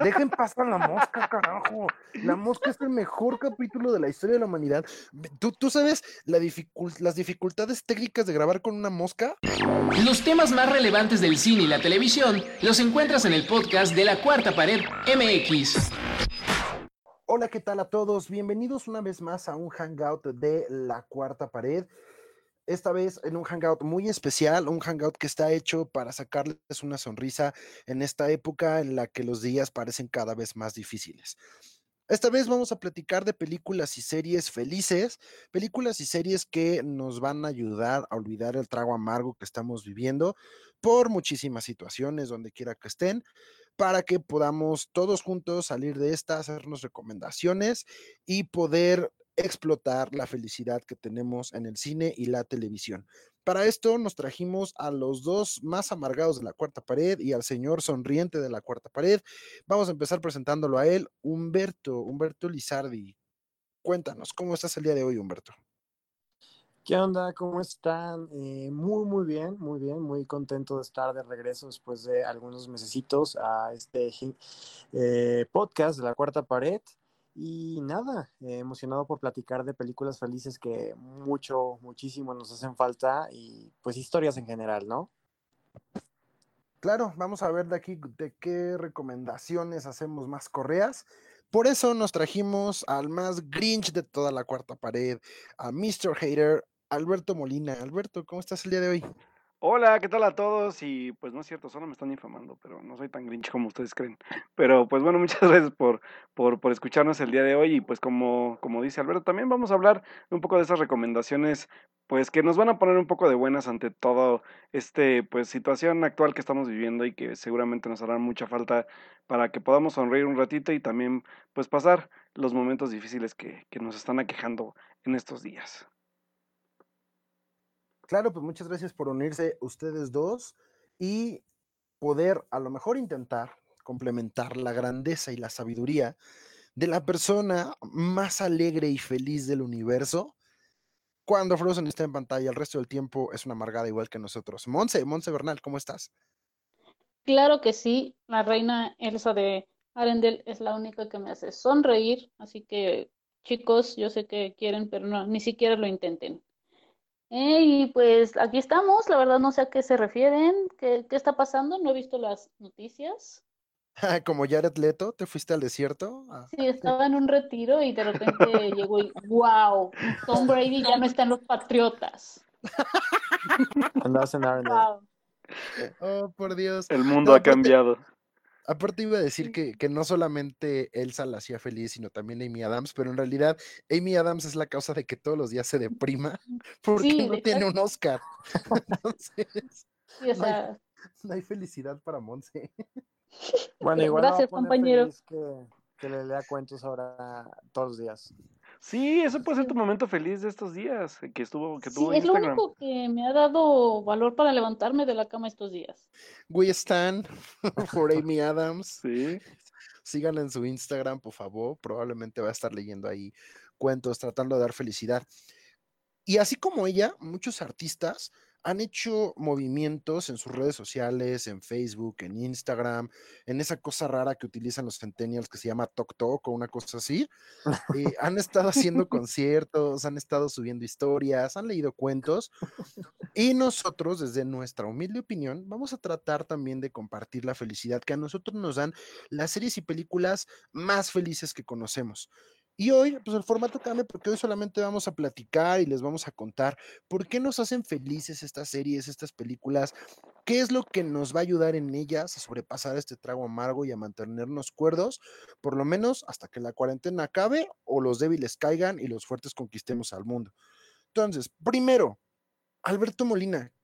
Dejen pasar la mosca, carajo. La mosca es el mejor capítulo de la historia de la humanidad. ¿Tú, tú sabes la las dificultades técnicas de grabar con una mosca? Los temas más relevantes del cine y la televisión los encuentras en el podcast de La Cuarta Pared MX. Hola, ¿qué tal a todos? Bienvenidos una vez más a un hangout de La Cuarta Pared esta vez en un hangout muy especial, un hangout que está hecho para sacarles una sonrisa en esta época en la que los días parecen cada vez más difíciles. Esta vez vamos a platicar de películas y series felices, películas y series que nos van a ayudar a olvidar el trago amargo que estamos viviendo por muchísimas situaciones, donde quiera que estén, para que podamos todos juntos salir de esta, hacernos recomendaciones y poder explotar la felicidad que tenemos en el cine y la televisión. Para esto nos trajimos a los dos más amargados de la cuarta pared y al señor sonriente de la cuarta pared. Vamos a empezar presentándolo a él, Humberto, Humberto Lizardi. Cuéntanos, ¿cómo estás el día de hoy, Humberto? ¿Qué onda? ¿Cómo están? Eh, muy, muy bien, muy bien, muy contento de estar de regreso después de algunos mesecitos a este eh, podcast de la cuarta pared. Y nada, eh, emocionado por platicar de películas felices que mucho, muchísimo nos hacen falta y pues historias en general, ¿no? Claro, vamos a ver de aquí de qué recomendaciones hacemos más correas. Por eso nos trajimos al más Grinch de toda la cuarta pared, a Mr. Hater, Alberto Molina. Alberto, ¿cómo estás el día de hoy? Hola, ¿qué tal a todos? Y pues no es cierto, solo me están infamando, pero no soy tan grinch como ustedes creen. Pero pues bueno, muchas gracias por, por, por escucharnos el día de hoy y pues como, como dice Alberto, también vamos a hablar un poco de esas recomendaciones pues que nos van a poner un poco de buenas ante todo este pues situación actual que estamos viviendo y que seguramente nos hará mucha falta para que podamos sonreír un ratito y también pues pasar los momentos difíciles que, que nos están aquejando en estos días. Claro, pues muchas gracias por unirse ustedes dos y poder a lo mejor intentar complementar la grandeza y la sabiduría de la persona más alegre y feliz del universo. Cuando Frozen está en pantalla, el resto del tiempo es una amargada igual que nosotros. Monse, Monse Bernal, ¿cómo estás? Claro que sí, la reina Elsa de Arendelle es la única que me hace sonreír, así que chicos, yo sé que quieren, pero no, ni siquiera lo intenten. Eh, y pues aquí estamos, la verdad no sé a qué se refieren, qué, está pasando, no he visto las noticias. Como Jared Leto, ¿te fuiste al desierto? Ah. Sí, estaba en un retiro y de repente llegó y wow, Tom Brady ya no está en los Patriotas. Andabas en Oh, por Dios. El mundo ha cambiado. Aparte iba a decir que, que, no solamente Elsa la hacía feliz, sino también Amy Adams, pero en realidad Amy Adams es la causa de que todos los días se deprima porque no tiene un Oscar. Entonces, no, hay, felicidad para Monse. Bueno, igual Gracias, compañero. Que, que le lea cuentos ahora todos los días. Sí, eso puede ser tu momento feliz de estos días que estuvo, que tuvo sí, es lo único que me ha dado valor para levantarme de la cama estos días. We stand for Amy Adams. Sí. Síganla en su Instagram, por favor. Probablemente va a estar leyendo ahí cuentos, tratando de dar felicidad. Y así como ella, muchos artistas han hecho movimientos en sus redes sociales, en Facebook, en Instagram, en esa cosa rara que utilizan los centennials que se llama TokTok o una cosa así. Eh, han estado haciendo conciertos, han estado subiendo historias, han leído cuentos. Y nosotros, desde nuestra humilde opinión, vamos a tratar también de compartir la felicidad que a nosotros nos dan las series y películas más felices que conocemos. Y hoy, pues el formato cambia porque hoy solamente vamos a platicar y les vamos a contar por qué nos hacen felices estas series, estas películas, qué es lo que nos va a ayudar en ellas a sobrepasar este trago amargo y a mantenernos cuerdos, por lo menos hasta que la cuarentena acabe o los débiles caigan y los fuertes conquistemos al mundo. Entonces, primero, Alberto Molina,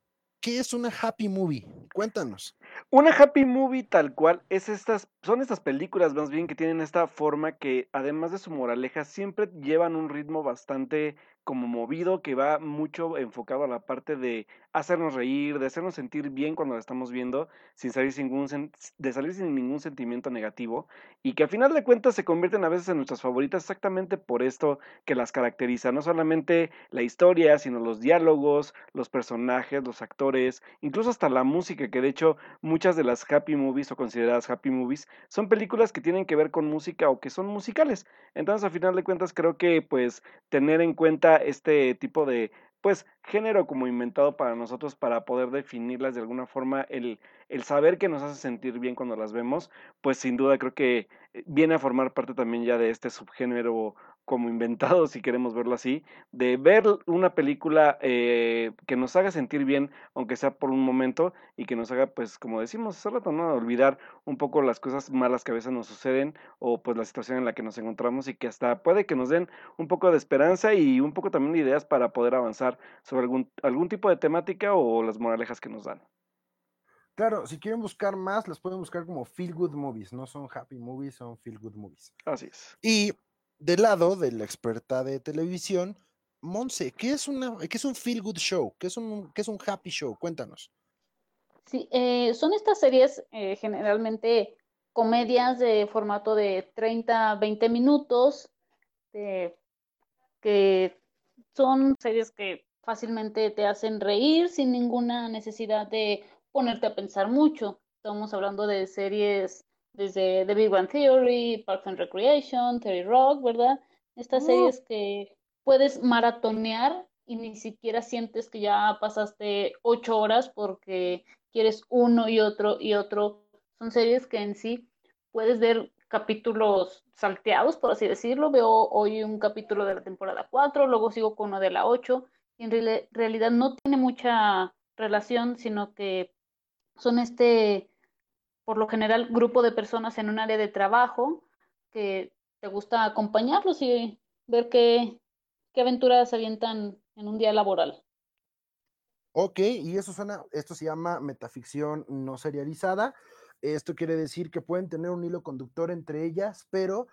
¿qué es una happy movie? Cuéntanos. Una happy movie tal cual es estas, son estas películas más bien que tienen esta forma que además de su moraleja siempre llevan un ritmo bastante como movido, que va mucho enfocado a la parte de hacernos reír, de hacernos sentir bien cuando la estamos viendo, sin salir sin ningún, de salir sin ningún sentimiento negativo, y que a final de cuentas se convierten a veces en nuestras favoritas exactamente por esto que las caracteriza, no solamente la historia, sino los diálogos, los personajes, los actores, incluso hasta la música, que de hecho muchas de las happy movies o consideradas happy movies son películas que tienen que ver con música o que son musicales. Entonces, a final de cuentas, creo que pues tener en cuenta este tipo de pues género como inventado para nosotros para poder definirlas de alguna forma, el, el saber que nos hace sentir bien cuando las vemos, pues sin duda creo que eh, viene a formar parte también ya de este subgénero como inventado, si queremos verlo así, de ver una película eh, que nos haga sentir bien, aunque sea por un momento, y que nos haga, pues, como decimos hace rato, ¿no? Olvidar un poco las cosas malas que a veces nos suceden, o pues la situación en la que nos encontramos, y que hasta puede que nos den un poco de esperanza y un poco también de ideas para poder avanzar sobre algún, algún tipo de temática o las moralejas que nos dan. Claro, si quieren buscar más, las pueden buscar como Feel Good Movies, no son Happy Movies, son Feel Good Movies. Así es. Y del lado de la experta de televisión, Monse, ¿qué es, una, qué es un feel good show? ¿Qué es un, qué es un happy show? Cuéntanos. Sí, eh, son estas series eh, generalmente comedias de formato de 30, 20 minutos, que son series que fácilmente te hacen reír sin ninguna necesidad de ponerte a pensar mucho. Estamos hablando de series desde The Big Bang Theory, Parks and Recreation, Terry Rock, ¿verdad? Estas uh. series que puedes maratonear y ni siquiera sientes que ya pasaste ocho horas porque quieres uno y otro y otro. Son series que en sí puedes ver capítulos salteados, por así decirlo. Veo hoy un capítulo de la temporada 4, luego sigo con uno de la 8, y en realidad no tiene mucha relación, sino que son este por lo general, grupo de personas en un área de trabajo que te gusta acompañarlos y ver qué, qué aventuras avientan en un día laboral. Ok, y eso suena, esto se llama metaficción no serializada. Esto quiere decir que pueden tener un hilo conductor entre ellas, pero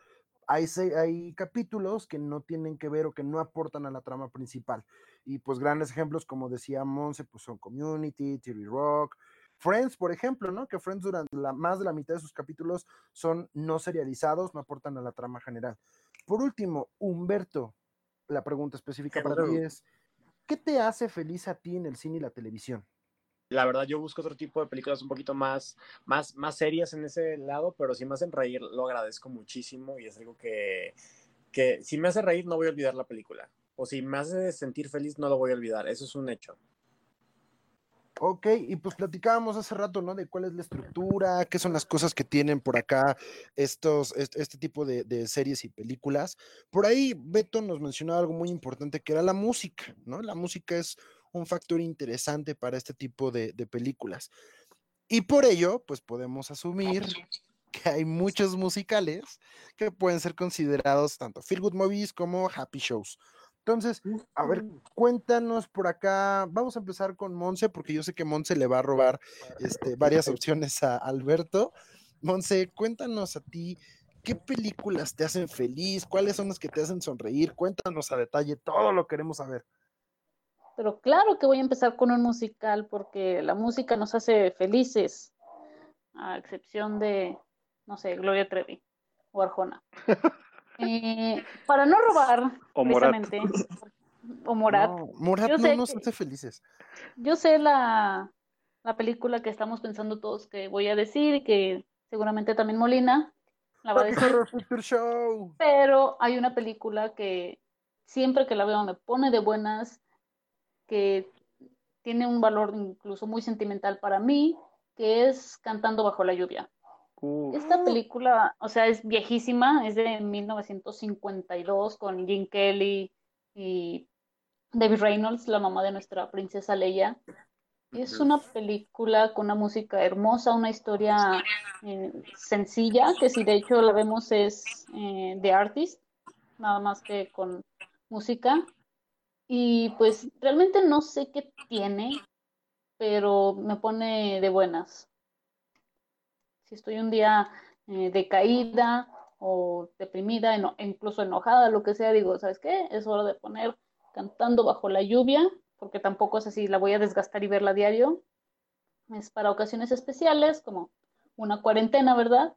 hay, hay capítulos que no tienen que ver o que no aportan a la trama principal. Y pues grandes ejemplos, como decía Monse, pues son Community, TV Rock, Friends, por ejemplo, ¿no? Que Friends durante la, más de la mitad de sus capítulos son no serializados, no aportan a la trama general. Por último, Humberto, la pregunta específica para ti es, ¿qué te hace feliz a ti en el cine y la televisión? La verdad, yo busco otro tipo de películas un poquito más, más, más serias en ese lado, pero si me hacen reír, lo agradezco muchísimo y es algo que, que si me hace reír, no voy a olvidar la película. O si me hace sentir feliz, no lo voy a olvidar. Eso es un hecho. Ok, y pues platicábamos hace rato, ¿no? De cuál es la estructura, qué son las cosas que tienen por acá estos, este, tipo de, series y películas. Por ahí Beto nos mencionaba algo muy importante que era la música, ¿no? La música es un factor interesante para este tipo de, de películas. Y por ello, pues podemos asumir que hay muchos musicales que pueden ser considerados tanto feel good movies como happy shows. Entonces, a ver, cuéntanos por acá. Vamos a empezar con Monse, porque yo sé que Monse le va a robar este, varias opciones a Alberto. Monse, cuéntanos a ti, ¿qué películas te hacen feliz? ¿Cuáles son las que te hacen sonreír? Cuéntanos a detalle, todo lo queremos saber. Pero claro que voy a empezar con un musical, porque la música nos hace felices, a excepción de, no sé, Gloria Trevi o Arjona. Eh, para no robar, o precisamente, o Morat. No, Morat no nos hace felices. Yo sé la, la película que estamos pensando todos que voy a decir y que seguramente también Molina la va a decir. Show. Pero hay una película que siempre que la veo me pone de buenas, que tiene un valor incluso muy sentimental para mí, que es Cantando bajo la lluvia. Esta película, o sea, es viejísima, es de 1952 con Jim Kelly y David Reynolds, la mamá de nuestra princesa Leia. Es una película con una música hermosa, una historia eh, sencilla, que si de hecho la vemos es eh, The Artist, nada más que con música. Y pues realmente no sé qué tiene, pero me pone de buenas si estoy un día eh, decaída o deprimida, incluso enojada, lo que sea, digo, ¿sabes qué? Es hora de poner cantando bajo la lluvia, porque tampoco es así, la voy a desgastar y verla diario. Es para ocasiones especiales, como una cuarentena, ¿verdad?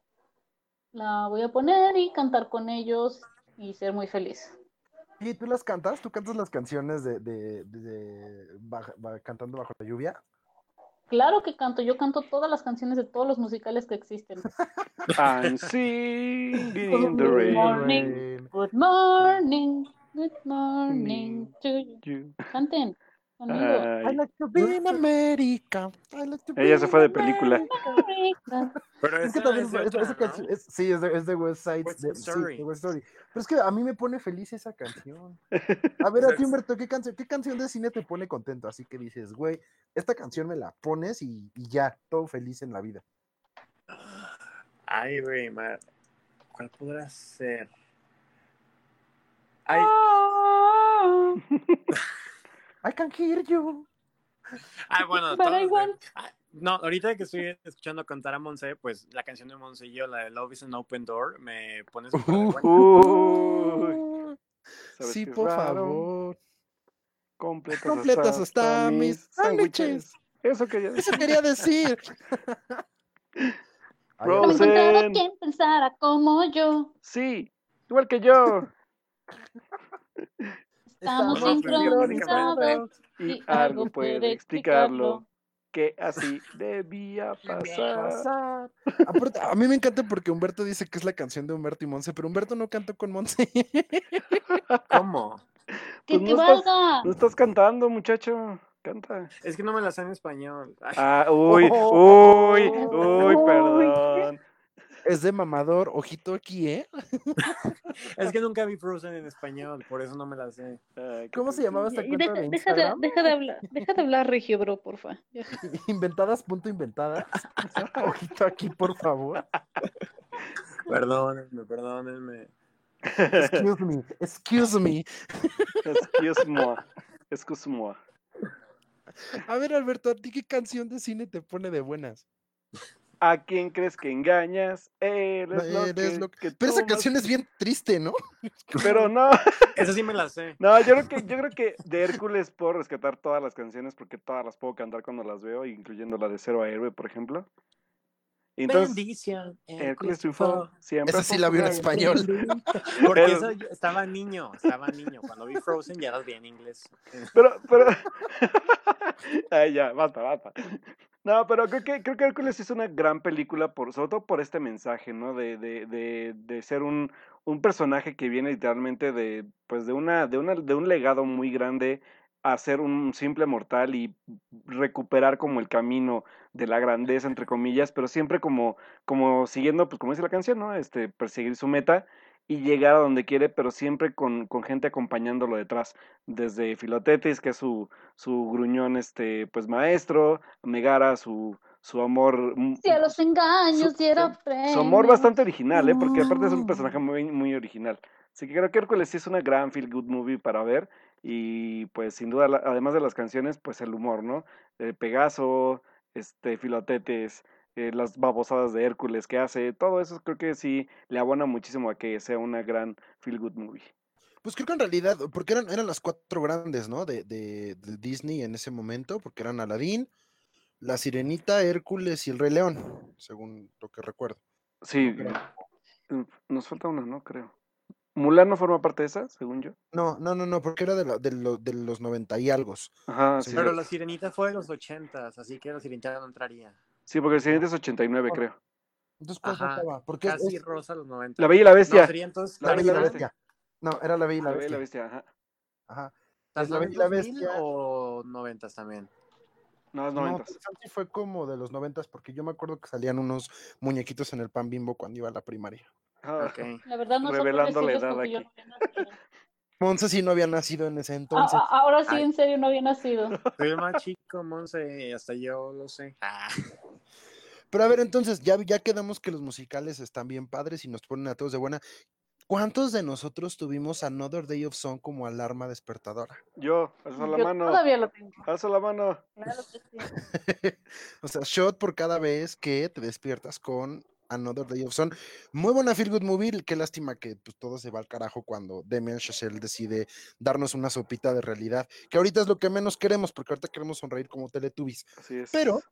La voy a poner y cantar con ellos y ser muy feliz. ¿Y tú las cantas? ¿Tú cantas las canciones de, de, Cantando bajo la lluvia? Claro que canto, yo canto todas las canciones de todos los musicales que existen. I'm singing in the Good rain. morning. Rain. Good morning, good morning to you. Canten. I Ay, like to be in America. I like to be Ella se fue de película. Pero Es que también sí, es de, es de West Side. De- sí, West Story. Pero es que a mí me pone feliz esa canción. A ver, a ti, Humberto, ¿qué canción, ¿qué canción de cine te pone contento? Así que dices, güey, esta canción me la pones y, y ya, todo feliz en la vida. Ay, güey, ¿cuál podrá ser? Ay, I can hear you. ah, bueno, But todos I want- ah, no, ahorita que estoy escuchando cantar a Monse, pues la canción de Monse y yo, la de Love is an Open Door, me pone súper de buenas. Uy, ¿sabes sí, por raro? favor. completas, Completas hasta mis sándwiches. Eso quería Eso decir. quería decir. No quien pensara como yo. Sí, igual que yo. Estamos sincronizados Y algo puede explicarlo. Que así debía pasar. Aparte, a mí me encanta porque Humberto dice que es la canción de Humberto y Monse, pero Humberto no cantó con Monse. ¿Cómo? ¡Que Pues te no estás-! No estás cantando, muchacho. Canta. Es que no me la sé en español. Ay, Ah, uy, Oh. uy, uy, perdón. Es de mamador, ojito aquí, ¿eh? es que nunca vi Frozen en español, por eso no me la sé. Ay, ¿Cómo se llamaba esta cuenta deja, de deja de, Instagram? deja de hablar, deja de hablar regio, bro, porfa. Inventadas, punto inventadas. ojito aquí, por favor. Perdónenme, perdónenme. Excuse me, excuse me. Excuse-moi. Excuse-moi. A ver, Alberto, ¿a ti qué canción de cine te pone de buenas? ¿A quién crees que engañas? Eres lo Eres que, lo que Pero esa canción es bien triste, ¿no? Pero no, Esa sí me la sé. no, yo creo que yo creo que de Hércules puedo rescatar todas las canciones porque todas las puedo cantar cuando las veo, incluyendo la de Cero a Héroe, por ejemplo. Entonces, Bendición. Hércules triunfó siempre. Esa sí la vi en español. Porque El- eso yo- estaba niño, estaba niño. Cuando vi Frozen ya las vi en inglés. Pero, pero. Ay, ya, basta, basta. No, pero creo que, creo que Hércules es una gran película, por, sobre todo por este mensaje, ¿no? De, de, de, de ser un, un personaje que viene literalmente de, pues de una, de una, de un legado muy grande a ser un simple mortal y recuperar como el camino de la grandeza, entre comillas, pero siempre como, como siguiendo, pues como dice la canción, ¿no? Este, perseguir su meta y llegar a donde quiere, pero siempre con, con gente acompañándolo detrás desde Filotetes, que es su, su gruñón, este, pues maestro, Megara, su, su amor, mm, Si a los engaños Su- diera su premio. amor bastante original, ¿eh? porque aparte es un personaje muy, muy original. Así que creo que Hércules sí es una gran feel good movie para ver y pues sin duda, además de las canciones, pues el humor, ¿no? Eh, Pegaso, este, Filotetes, eh, las babosadas de Hércules que hace, todo eso creo que sí le abona muchísimo a que sea una gran feel good movie. Pues creo que en realidad, porque eran, eran las cuatro grandes, ¿no? De, de, de Disney en ese momento, porque eran Aladdin, La Sirenita, Hércules y El Rey León, según lo que recuerdo. Sí, creo. mm, nos falta una, ¿no? Creo. Mulan no forma parte de esa, según yo. No, no, no, no, porque era de, la- de, lo- de los 90 y algo. Ajá, Sí. Pero la sirenita fue de los ochentas, así que la sirenita no entraría. Sí, porque el siguiente es 89, creo. Entonces, ¿cuál Ajá, faltaba? Porque es- Casi es rosa los noventa. La Bella y la Bestia. No, sería entonces La La Bella y la Bestia. No, era La Bella y la La Bella y la Bestia. Bestia, ajá. Ajá. ¿Estás es La Bella y la hablando 2000 Bestia. o noventas también? No, es No, 90. pero Santi fue como de los 90 porque yo me acuerdo que salían unos muñequitos en el pan bimbo cuando iba a la primaria. Ah, Ok. La verdad no Revelando la edad aquí. no. Monse sí no había nacido en ese Ah, entonces. ah, ahora sí, Ay. en serio, no había nacido. Soy más chico, Monse, hasta yo lo sé. Ah, Pero a ver, entonces, ya, ya quedamos que los musicales están bien padres y nos ponen a todos de buena. ¿Cuántos de nosotros tuvimos Another Day of Song como alarma despertadora? Yo, alzo la Yo mano. todavía lo tengo. Alzo la mano. Claro que sí. o sea, shot por cada vez que te despiertas con Another Day of Sun. Muy buena feel good movie. Qué lástima que pues, todo se va al carajo cuando Damien Chazelle decide darnos una sopita de realidad. Que ahorita es lo que menos queremos, porque ahorita queremos sonreír como Teletubbies. Así es. Pero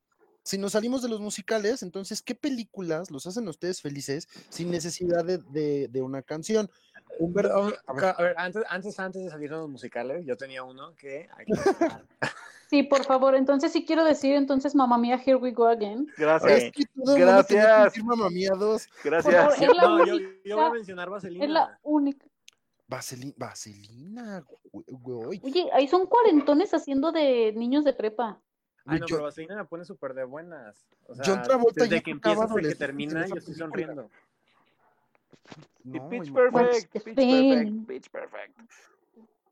si nos salimos de los musicales, entonces, ¿qué películas los hacen ustedes felices sin necesidad de, de- de una canción? Humberto, a ver. a ver, antes, antes, antes de salir de los musicales, yo tenía uno que... que. Sí, por favor, entonces sí quiero decir, entonces, mamá mía, here we go again. Gracias. es que que Gracias. decir Mamma Mía 2. Gracias. favor, no, yo, única- yo voy a mencionar Vaselina. Es la única. Vaselina, Vaselina, güey. Oye, ahí son cuarentones haciendo de niños de prepa. Ay, no, Yo- pero Vaselina pone súper de buenas. O sea, John Travolta desde ya que empieza hasta que termina, yo estoy sonriendo. Y No, Pitch Perfect. Pitch? Perfect. Pitch Perfect.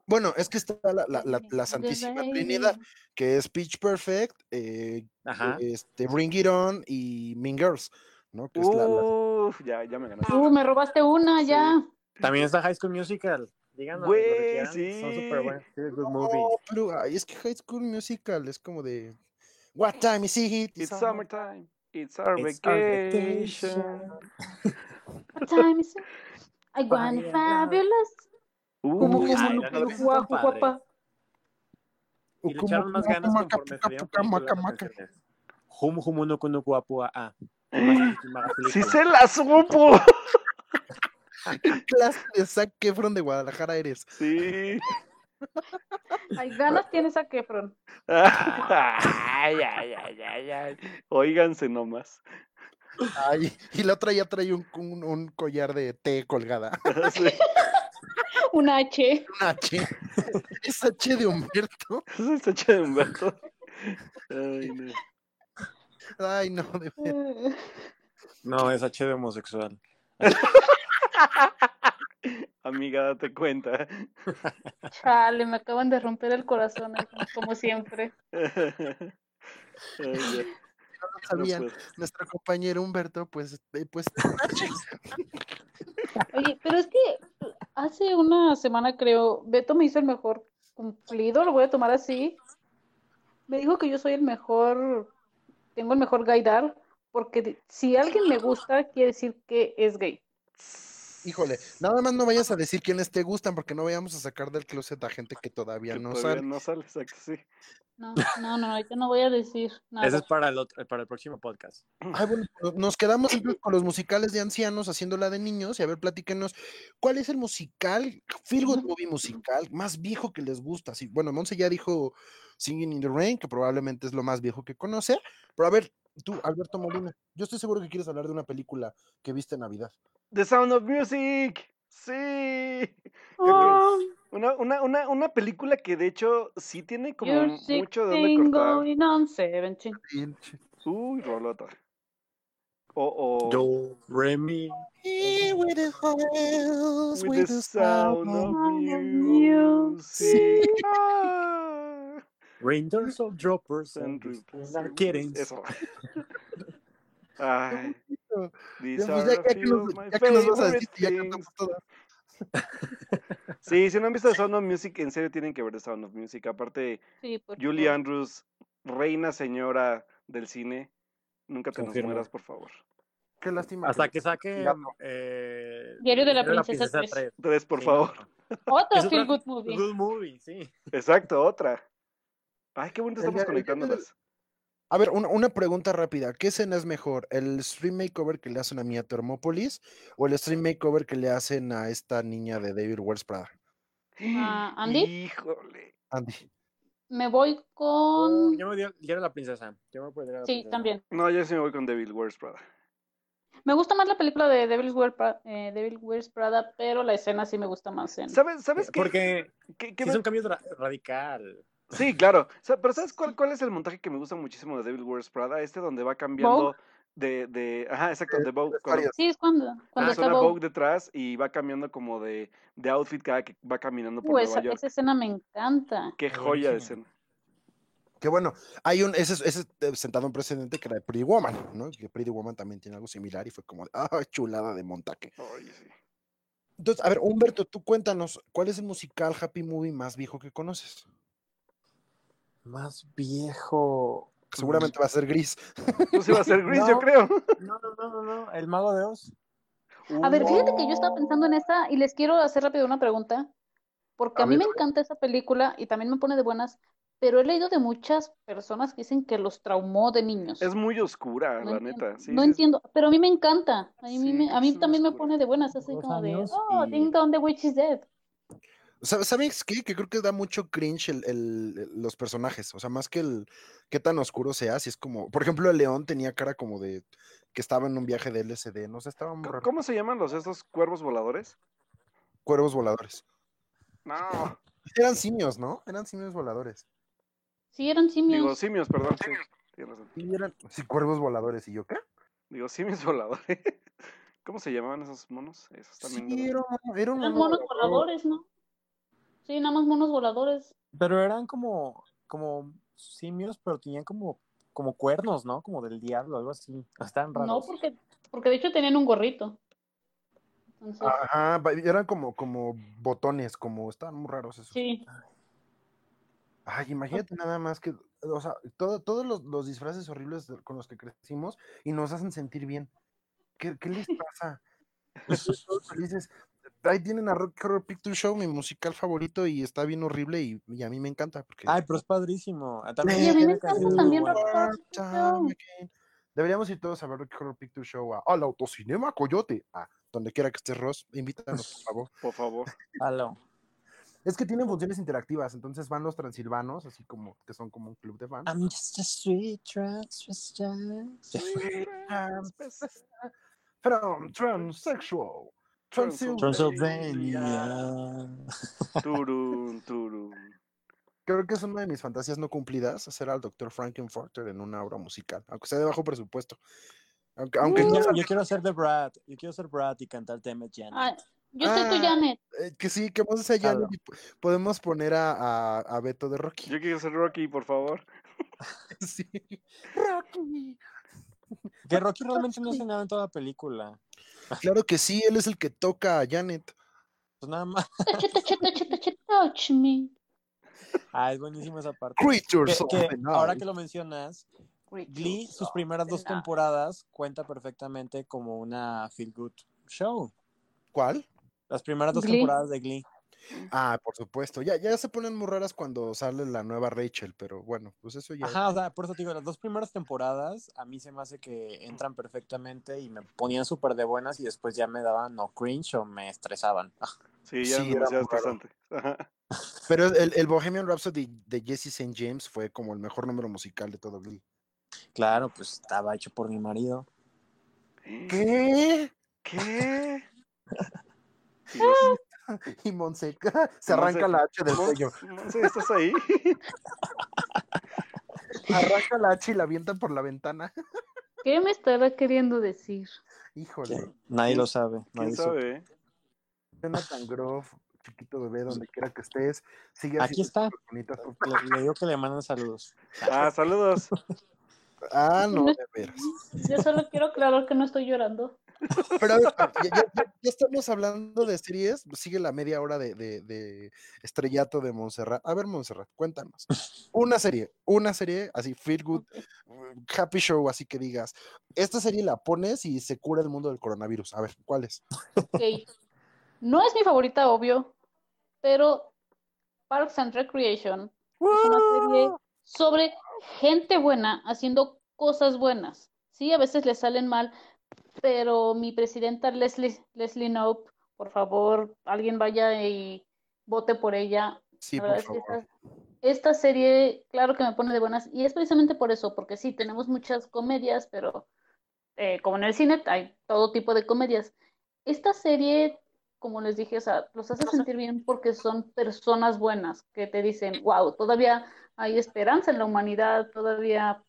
Bueno, es que está la, la, la, la Santísima Trinidad, que es Pitch Perfect, eh, Ajá. este, Bring It On y Mean Girls, ¿no? Que es la- la- Uf, ya, ya me ganaste. Uh, me robaste una Sí. ya. También está High School Musical. Díganos Güey, lo que quieran. Son sí. súper buenos. Sí, good No, movie. pero ay, es que High School Musical es como de What time is it? It's summertime. It's our It's our vacation. What time is it? I want fabulous. Uh, Como ay, no puedo noticias están guapo, guapa. Y le echaron más ganas conforme no kuno kuapua a. sí se la supo. ¿Qué clase de Zac Efron de Guadalajara eres? Sí. Hay ganas tienes a Kefron. Ay, ay, ay, ay, ay. Óiganse nomás. Ay, y la otra ya trae un, un, un collar de té colgada. Sí, Un H. Un H. Es H de Humberto. Es H de Humberto. Ay, no. Ay, no, de verdad. No, es H de homosexual. Amiga, date cuenta. Chale, me acaban de romper el corazón, como siempre. No No sabían. Nuestro compañero Humberto, pues, eh, pues. Oye, pero es que hace una semana creo, Beto me hizo el mejor cumplido, lo voy a tomar así. Me dijo que yo soy el mejor, tengo el mejor gaydar, porque si alguien me gusta, quiere decir que es gay. Híjole, nada más no vayas a decir quiénes te gustan, porque no vayamos a sacar del closet a gente que todavía Que no todavía sale. no sale, exacto, sí. No, no, no, yo no voy a decir nada. Ese es para el, otro- para el próximo podcast. Ay, bueno, no- nos quedamos con los musicales de ancianos haciendo la de niños. Y a ver, platíquenos, ¿cuál es el musical, feel good movie musical más viejo que les gusta? Sí, bueno, Monse ya dijo Singing in the Rain, que probablemente es lo más viejo que conoce. Pero a ver, tú, Alberto Molina, yo estoy seguro que quieres hablar de una película que viste en Navidad. The Sound of Music. Sí. Ah, Una, una, una, una película que de hecho sí tiene como you're mucho de dónde 16 cortar. on 17. Uy, rolota. O, o Do, re, mi. Here with the hills, with the sound of sound of music. Ah, Raindrops of droppers and and ripples. not kidding. Eso. Ay, pues, ya- que nos- of my ya que nos vas a decir ya things. cantamos todas. Sí, si no han visto Sound of Music, en serio tienen que ver Sound of Music. Aparte, Sí, Julie favor. Andrews, reina señora del cine. Nunca te nos Confirmo. mueras, por favor. Qué lástima. Hasta que saque. Eh, Diario de la de Diario Princesa tres. 3. Tres, por Sí, favor. no. Otra feel good movie. Good movie, sí. Exacto, otra. Ay, qué bonito estamos conectándolas. A ver, una, una pregunta rápida. ¿Qué escena es mejor? ¿El stream makeover que le hacen a Mia Thermopolis o el stream makeover que le hacen a esta niña de David Wells Prada? Ah, ¿Andy? Híjole. Andy. Me voy con... Yo me dio Diario de la Princesa. Yo me podría la Sí, princesa. también. No, yo sí me voy con Devil Wears Prada. Me gusta más la película de Devil's Wear Pra- eh, Devil Wears Prada, pero la escena sí me gusta más en... ¿Sabes, sabes qué? Porque qué- qué sí me- es un cambio radical. Sí, claro. Pero ¿sabes cuál, cuál es el montaje que me gusta muchísimo de Devil Wears Prada? Este donde va cambiando de, de... Ajá, exacto, de Vogue. Cuando. Sí, es cuando, cuando Ah, está suena Vogue. Vogue detrás y va cambiando como de, de outfit cada que va caminando por Uh, Nueva esa, York. esa escena me encanta. Qué joya de escena. Que bueno, hay un, ese, es- ese es, eh, sentado un precedente que era de Pretty Woman, ¿no? Que Pretty Woman también tiene algo similar y fue como, ah, chulada de montaje. Sí. Entonces, a ver, Humberto, tú cuéntanos, ¿cuál es el musical Happy Movie más viejo que conoces? Más viejo. seguramente va a ser gris. Pues iba a ser gris, No. yo creo. No, no, no, no, no. El mago de Oz. A ver, fíjate que yo estaba pensando en esa y les quiero hacer rápido una pregunta, porque A a mí ver, me encanta esa película y también me pone de buenas, pero he leído de muchas personas que dicen que los traumó de niños. Es muy oscura, No la entiendo, neta. Sí, no sí, entiendo, pero a mí me encanta. A mí, Sí, me, a mí también me pone de buenas, así como de, oh, y- Ding Dong, the Witch is dead. ¿Sabes ¿Sabes qué? Que creo que da mucho cringe el, el- el- los personajes. O sea, más que el qué tan oscuro sea, si es como. Por ejemplo, el león tenía cara como de que estaba en un viaje de LSD. No sé, estaba muy raro. ¿Cómo se llaman los estos cuervos voladores? Cuervos voladores. No, Eran simios, ¿no? Eran simios voladores. Sí, eran simios. digo simios, perdón. Sí, tienes razón. Sí, eran. Sí, cuervos voladores. ¿Y yo qué? Digo simios voladores. ¿Cómo se llamaban esos monos? Esos también. Sí, de- era, un- era un Eran mono monos volador. voladores, ¿no? Sí, nada más monos voladores. Pero eran como, como simios, pero tenían como, como cuernos, ¿no? Como del diablo, algo así. Estaban raros. No, porque, porque de hecho tenían un gorrito. Entonces, Ajá, eran como, como botones, como estaban muy raros esos. sí. Ay, imagínate nada más que, o sea, todo, todos los, los disfraces horribles con los que crecimos y nos hacen sentir bien. ¿Qué, qué les pasa? Todos felices. Ahí tienen a Rock Horror Picture Show, mi musical favorito, y está bien horrible y, y a mí me encanta. Porque... Ay, pero es padrísimo. Ah, También Y a mí me encanta también. Rock Horror Picture Show. Deberíamos ir todos a ver Rock Horror Picture Show a, al Autocinema Coyote, a donde quiera que estés, Ross, invítanos, por favor. Por favor. Halo. Es que tienen funciones interactivas, entonces van los transilvanos, así como que son como un club de fans. I'm just a sweet transvestite. From transsexual. Transylvania. Turun, turun. Creo que es una de mis fantasías no cumplidas, hacer al Dr. Frankenfurter en una obra musical, aunque sea de bajo presupuesto. Aunque, aunque Yo, no- quiero- yo quiero ser de Brad. Yo quiero ser Brad y cantar tema Janet. Ah, yo soy tu Ah, Janet. eh, que sí, que vamos a hacer Jalo. y po- podemos poner a, a, a Beto de Rocky. Yo quiero ser Rocky, por favor. Sí. Rocky. Que Rocky realmente no hace nada en toda la película. Claro que sí, él es el que toca a Janet. Pues nada más. Touch, me. Ah, es buenísima esa parte. Creatures Que- of que ahora que lo mencionas, Glee, sus primeras dos temporadas cuenta perfectamente como una feel good show. ¿Cuál? Las primeras dos Glee. temporadas de Glee. Ah, por supuesto. Ya, ya se ponen muy raras cuando sale la nueva Rachel, pero bueno, pues eso ya. Ajá, o sea, por eso te digo, las dos primeras temporadas a mí se me hace que entran perfectamente y me ponían súper de buenas y después ya me daban no cringe o me estresaban. Ah, Sí, ya Sí, era. Ajá. Pero el, el Bohemian Rhapsody de Jesse St. James fue como el mejor número musical de todo Glee. Claro, pues estaba hecho por mi marido. ¿Qué? ¿Qué? Y Monse se arranca la H del cuello. Monse, ¿estás ahí? Arranca la H y la avientan por la ventana. ¿Qué me estará queriendo decir? Híjole. Que nadie lo sabe. ¿Quién nadie sabe? eh? Jonathan Groff, chiquito bebé, donde quiera que estés. Sigue Aquí está. bonitas. Le, le digo que le mandan saludos. Ah, saludos. Ah, no, de veras. Yo solo quiero aclarar que no estoy llorando. Pero a ver, ya, ya- ya- ya estamos hablando de series. Sigue la media hora de, de- de estrellato de Montserrat. A ver, Montserrat, cuéntanos. Una serie, una serie así, feel good, happy show, así que digas. Esta serie la pones y se cura el mundo del coronavirus. A ver, ¿cuál es? Ok. No es mi favorita, obvio, pero Parks and Recreation es una serie sobre gente buena haciendo cosas buenas. Sí, a veces le salen mal, pero mi presidenta Leslie, Leslie Knope, por favor, alguien vaya y vote por ella. Sí, por es que esta, esta serie, claro que me pone de buenas, y es precisamente por eso, porque sí, tenemos muchas comedias, pero eh, como en el cine hay todo tipo de comedias. Esta serie, como les dije, o sea, los hace sentir bien porque son personas buenas que te dicen, wow, todavía hay esperanza en la humanidad, todavía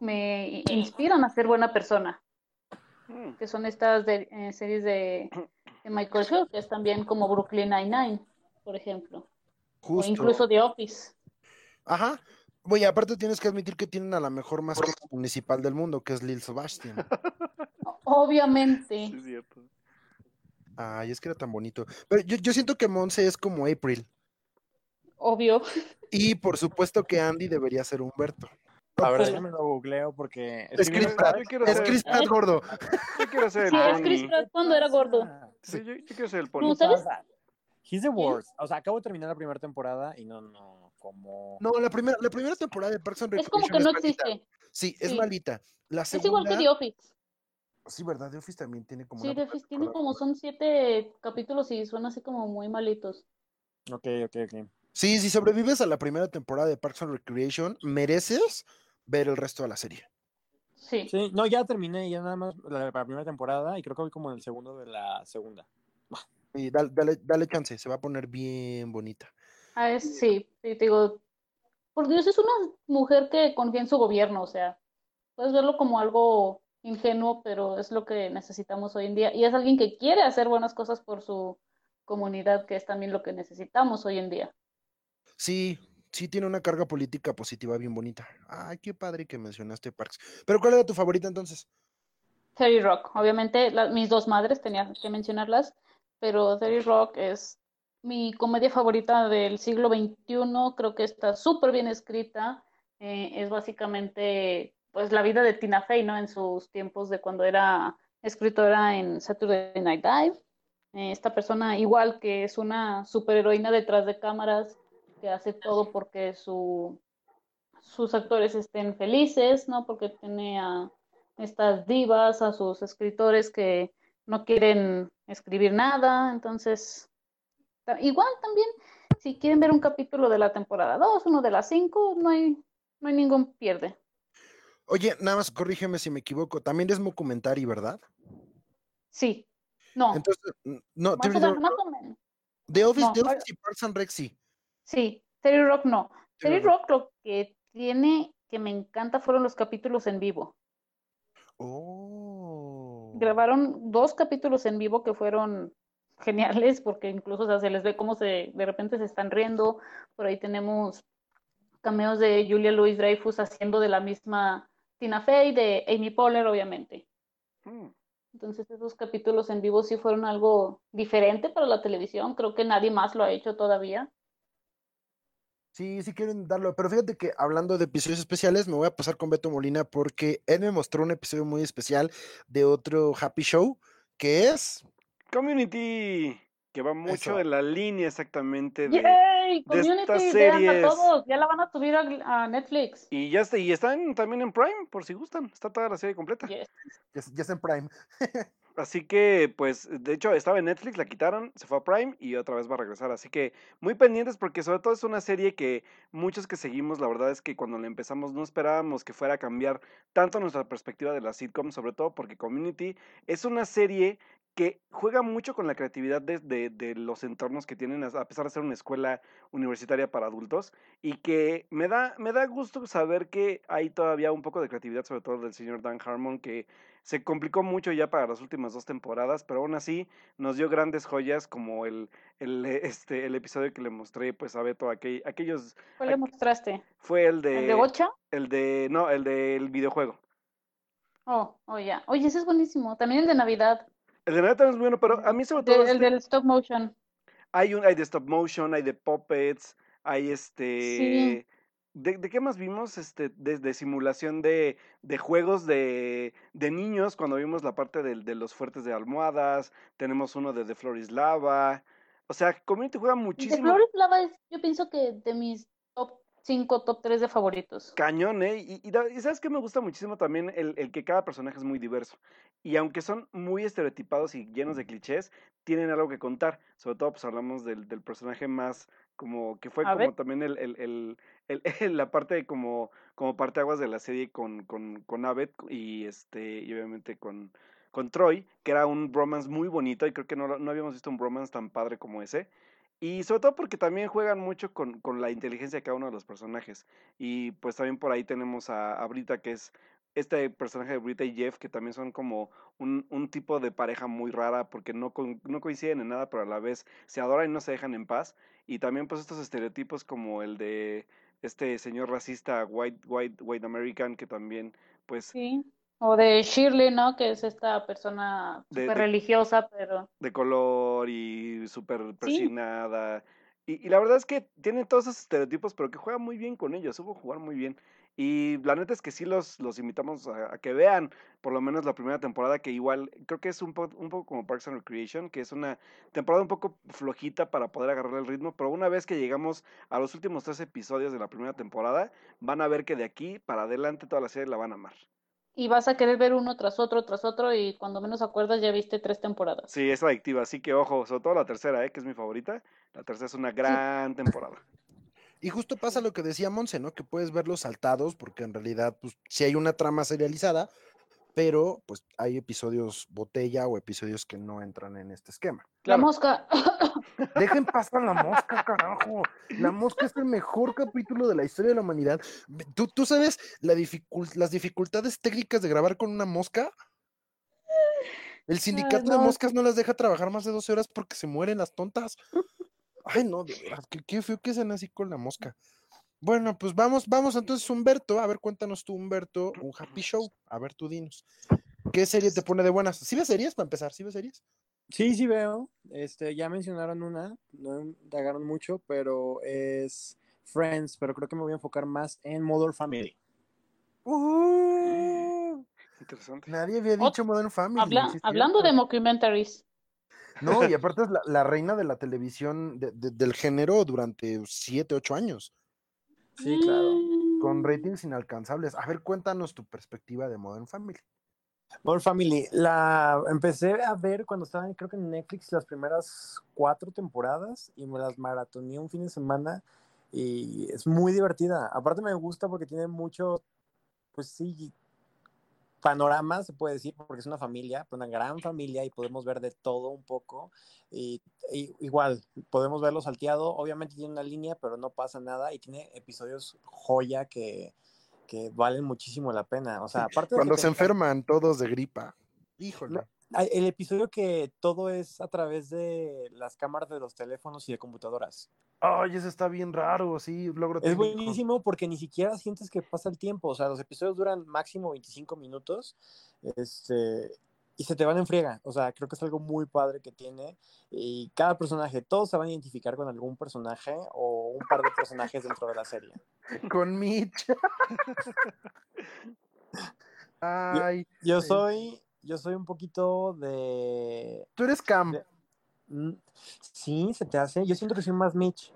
me inspiran a ser buena persona, Mm, que son estas de- eh, series de, de Michael Shaw, que es también como Brooklyn Nine-Nine, por ejemplo, o Justo. incluso The Office. Ajá. Oye, aparte tienes que admitir que tienen a la mejor mascota municipal del mundo, que es Lil Sebastian. Obviamente. sí, es cierto. Ay, es que era tan bonito. Pero yo, yo siento que Monse es como April. Obvio. Y por supuesto que Andy debería ser Humberto. A ver, yo me lo googleo porque... Es Chris Pratt. Es Chris Pratt gordo. Yo quiero ser el Sí, es Chris pony. Pratt cuando era gordo. Sí, yo, yo quiero ser el pony. ¿sabes? He's the worst. O sea, acabo de terminar la primera temporada y no, no, como... No, la primera, la primera temporada de Parks and Es como Recreation que no existe. Sí, es Sí. malita. La Es igual que The Office. sí, ¿verdad? The Office también tiene como Sí, The Office tiene como son siete capítulos y son así como muy malitos. Ok, ok, ok. Sí, si sobrevives a la primera temporada de Parks and Recreation, mereces ver el resto de la serie. Sí. Sí, no, ya terminé, ya nada más la, la primera temporada y creo que voy como en el segundo de la segunda. Y dale, dale, dale chance, se va a poner bien bonita. Ah, es, sí, sí, te digo, por Dios, es una mujer que confía en su gobierno, o sea, puedes verlo como algo ingenuo, pero es lo que necesitamos hoy en día. Y es alguien que quiere hacer buenas cosas por su comunidad, que es también lo que necesitamos hoy en día. Sí, sí tiene una carga política positiva bien bonita. Ay, qué padre que mencionaste Parks. Pero ¿cuál era tu favorita entonces? Terry Rock, obviamente la- mis dos madres tenía que mencionarlas, pero Terry Rock es mi comedia favorita del siglo XXI, creo que está súper bien escrita, eh, es básicamente pues la vida de Tina Fey, ¿no? En sus tiempos de cuando era escritora en Saturday Night Live. Eh, esta persona igual que es una superheroína detrás de cámaras, que hace todo porque su, sus actores estén felices, ¿no? Porque tiene a estas divas, a sus escritores que no quieren escribir nada, entonces igual también si quieren ver un capítulo de la temporada 2, uno de las 5, no hay, no hay ningún pierde. Oye, nada más corrígeme si me equivoco. También es documentary, ¿verdad? Sí, no, Entonces, no, más, Rock- más o menos. The Office, no, The Office y Parks and Rec sí. Sí, Terry Rock no. Terry Rock lo que tiene que me encanta fueron los capítulos en vivo. Oh. Grabaron dos capítulos en vivo que fueron geniales porque incluso o sea, se les ve cómo se de repente se están riendo. Por ahí tenemos cameos de Julia Louis Dreyfus haciendo de la misma Tina Fey, de Amy Poehler, obviamente. Mm. Entonces esos capítulos en vivo sí fueron algo diferente para la televisión. Creo que nadie más lo ha hecho todavía. Sí, sí quieren darlo, pero fíjate que hablando de episodios especiales, me voy a pasar con Beto Molina porque él me mostró un episodio muy especial de otro Happy Show, que es... Community, que va mucho Eso. de la línea exactamente de... ¡Yay! de Community, estas a series. todos. Ya la van a subir a, a Netflix. Y ya está, y están también en Prime, por si gustan. Está toda la serie completa. Yes. Ya, es- ya está en Prime. Así que, pues, de hecho, estaba en Netflix, la quitaron, se fue a Prime y otra vez va a regresar. Así que muy pendientes porque sobre todo es una serie que muchos que seguimos, la verdad es que cuando la empezamos no esperábamos que fuera a cambiar tanto nuestra perspectiva de la sitcom, sobre todo porque Community es una serie que juega mucho con la creatividad de, de- de los entornos que tienen, a pesar de ser una escuela universitaria para adultos, y que me da, me da gusto saber que hay todavía un poco de creatividad, sobre todo del señor Dan Harmon, que se complicó mucho ya para las últimas dos temporadas, pero aún así nos dio grandes joyas como el, el, este, el episodio que le mostré pues a Beto, aquel- aquellos, ¿Cuál le mostraste? fue el de, ¿El de Ocha? el de, no, el del videojuego. Oh, oh, ya. Oye, ese es buenísimo. También el de Navidad. El de Navidad también es bueno, pero a mí sobre todo el este- del stop motion. hay un, hay de stop motion, hay de puppets, hay este, ¿de, de qué más vimos? Este, de, de simulación de, de juegos de, de niños, cuando vimos la parte de, los fuertes de almohadas, tenemos uno de The Floor is Lava, o sea, Community juega De muchísimo Flores Lava es, yo pienso que de mis 5, top 3 de favoritos. cañón, ¿eh? Y, y y sabes que me gusta muchísimo también el, el que cada personaje es muy diverso. Y aunque son muy estereotipados y llenos de clichés, tienen algo que contar. Sobre todo, pues hablamos del, del personaje más como que fue A como ver. también el, el, el, la parte de como, como parteaguas de la serie con, con, con Abed y este, y obviamente con, con Troy, que era un bromance muy bonito, y creo que no, no habíamos visto un bromance tan padre como ese. Y sobre todo porque también juegan mucho con, con la inteligencia de cada uno de los personajes. Y pues también por ahí tenemos a, Brita, que es este personaje de Brita y Jeff, que también son como un, un tipo de pareja muy rara, porque no, con- no coinciden en nada, pero a la vez se adoran y no se dejan en paz. Y también pues estos estereotipos como el de este señor racista white, white, white American, que también pues Sí. O de Shirley, ¿no? Que es esta persona súper religiosa, pero de color y súper persinada. Y, y la verdad es que tiene todos esos estereotipos, pero que juega muy bien con ellos, supo jugar muy bien. Y la neta es que sí los, los invitamos a, a que vean por lo menos la primera temporada, que igual creo que es un, po- un poco como Parks and Recreation, que es una temporada un poco flojita para poder agarrar el ritmo, pero una vez que llegamos a los últimos tres episodios de la primera temporada, van a ver que de aquí para adelante toda la serie la van a amar. Y vas a querer ver uno tras otro, tras otro, y cuando menos acuerdas ya viste tres temporadas. Sí, es adictiva, así que ojo, sobre todo la tercera, ¿eh? que es mi favorita. La tercera es una gran temporada. Y justo pasa lo que decía Monse, ¿no? Que puedes verlos saltados, porque en realidad, pues, sí hay una trama serializada, pero pues hay episodios botella o episodios que no entran en este esquema. La Claro. mosca. Dejen pasar la mosca, carajo. La mosca es el mejor capítulo de la historia de la humanidad. ¿Tú, tú sabes la las dificultades técnicas de grabar con una mosca? El sindicato de no. moscas no las deja trabajar más de 12 horas porque se mueren las tontas. Ay, no, de veras, qué, qué feo que sean así con la mosca. Bueno, pues vamos, vamos entonces, Humberto. A ver, cuéntanos tú, Humberto, un happy show. A ver, tú dinos. ¿Qué serie te pone de buenas? ¿Sí ves series para empezar? ¿Sí ves series? Sí, sí veo. Este, ya mencionaron una, no indagaron mucho, pero es Friends, pero creo que me voy a enfocar más en Modern Family. Uh, Interesante. nadie había Ot- dicho Modern Family. Habla- hablando de mockumentaries. No, y aparte es la, la reina de la televisión de- de- del género durante siete, ocho años, Sí, claro. Mm, con ratings inalcanzables. A ver, cuéntanos tu perspectiva de Modern Family. Modern Family, la empecé a ver cuando estaba, creo que en Netflix, las primeras cuatro temporadas y me las maratoneé un fin de semana y es muy divertida. Aparte me gusta porque tiene mucho, pues sí, panorama, se puede decir, porque es una familia, una gran familia y podemos ver de todo un poco. Y, y igual, podemos verlo salteado. Obviamente tiene una línea, pero no pasa nada y tiene episodios joya que, que valen muchísimo la pena. O sea, aparte de Cuando se te- enferman todos de gripa. Híjole. El episodio que todo es a través de las cámaras de los teléfonos y de computadoras. Ay, ese está bien raro, sí, logro Es técnico. buenísimo porque ni siquiera sientes que pasa el tiempo. O sea, los episodios duran máximo 25 minutos este, y se te van en friega. O sea, creo que es algo muy padre que tiene. Y cada personaje, todos se van a identificar con algún personaje o un par de personajes dentro de la serie. Con Mitch. Ay, Yo soy, yo soy un poquito de... tú eres Cam. de- Mm, Sí, se te hace. Yo siento que soy más Mitch.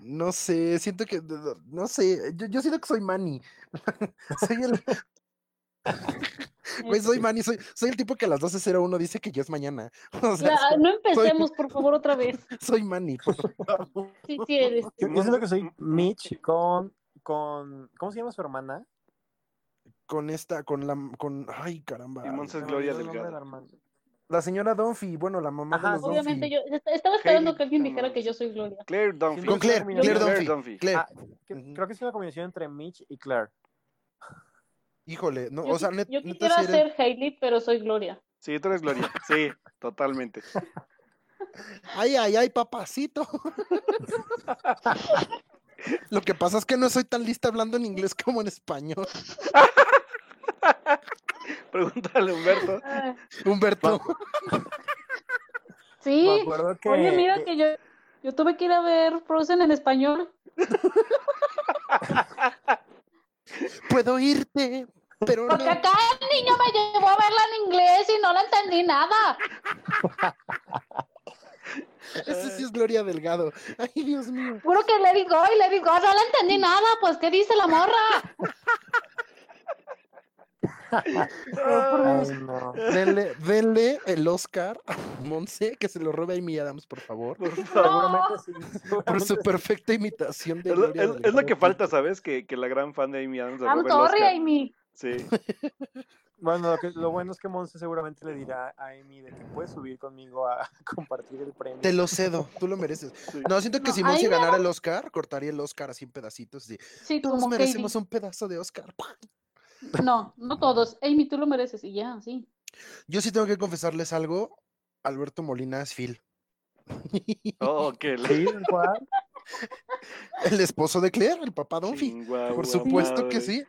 No sé, siento que, no sé, yo, yo siento que soy Manny. soy el, güey, soy Manny, soy, soy el tipo que a las 12.01 dice que ya es mañana. O sea, no empecemos, por favor, otra vez. soy Manny, por favor. Sí, sí eres. Yo, yo siento que soy Mitch con, con. ¿Cómo se llama su hermana? Con esta, con la, con, ay, caramba. Y Gloria Delgado. la señora Dunphy, bueno, la mamá Ajá, de los Obviamente Dunphy. yo est- estaba esperando que alguien dijera que yo soy Gloria. Claire Dunphy. Con Claire, Claire Claire. Claire. Ah, que- creo que es una combinación entre Mitch y Claire. Híjole, no, Yo, o sea, net- yo neta, quisiera sí eres- ser Hailey, pero soy Gloria. Sí, tú eres Gloria. Sí, totalmente. Ay, ay, ay, papacito. Lo que pasa es que no soy tan lista hablando en inglés como en español. Pregúntale a Humberto. Humberto. Sí. Que. Oye, mira que- que yo, yo tuve que ir a ver Frozen en español. Puedo irte, pero Porque no. acá el niño me llevó a verla en inglés y no la entendí nada. Ese sí es Gloria Delgado. Ay, Dios mío. Juro que le digo y le digo, no la entendí nada. Pues, ¿qué dice la morra? Ay, no. Denle, denle el Oscar a Monse, que se lo robe a Amy Adams, por favor. Por favor. Seguramente sí. Por su perfecta imitación de Es lo, Gloria es- es lo que falta, ¿sabes? Que, que la gran fan de Amy Adams I'm robe el sorry, Oscar. Amy. Sí. Bueno, lo, que- lo bueno es que Monse seguramente le dirá a Amy de que puede subir conmigo a compartir el premio. Te lo cedo, tú lo mereces. Sí. No, siento que No, si Monse me ganara el Oscar, cortaría el Oscar así en pedacitos. Y Sí, todos merecemos Katie. un pedazo de Oscar. No, no todos. Amy, tú lo mereces y ya, sí. Yo sí tengo que confesarles algo. Alberto Molina es Phil. Oh, qué cual. El esposo de Claire, el papá Donfi. Chingua, Por supuesto que sí.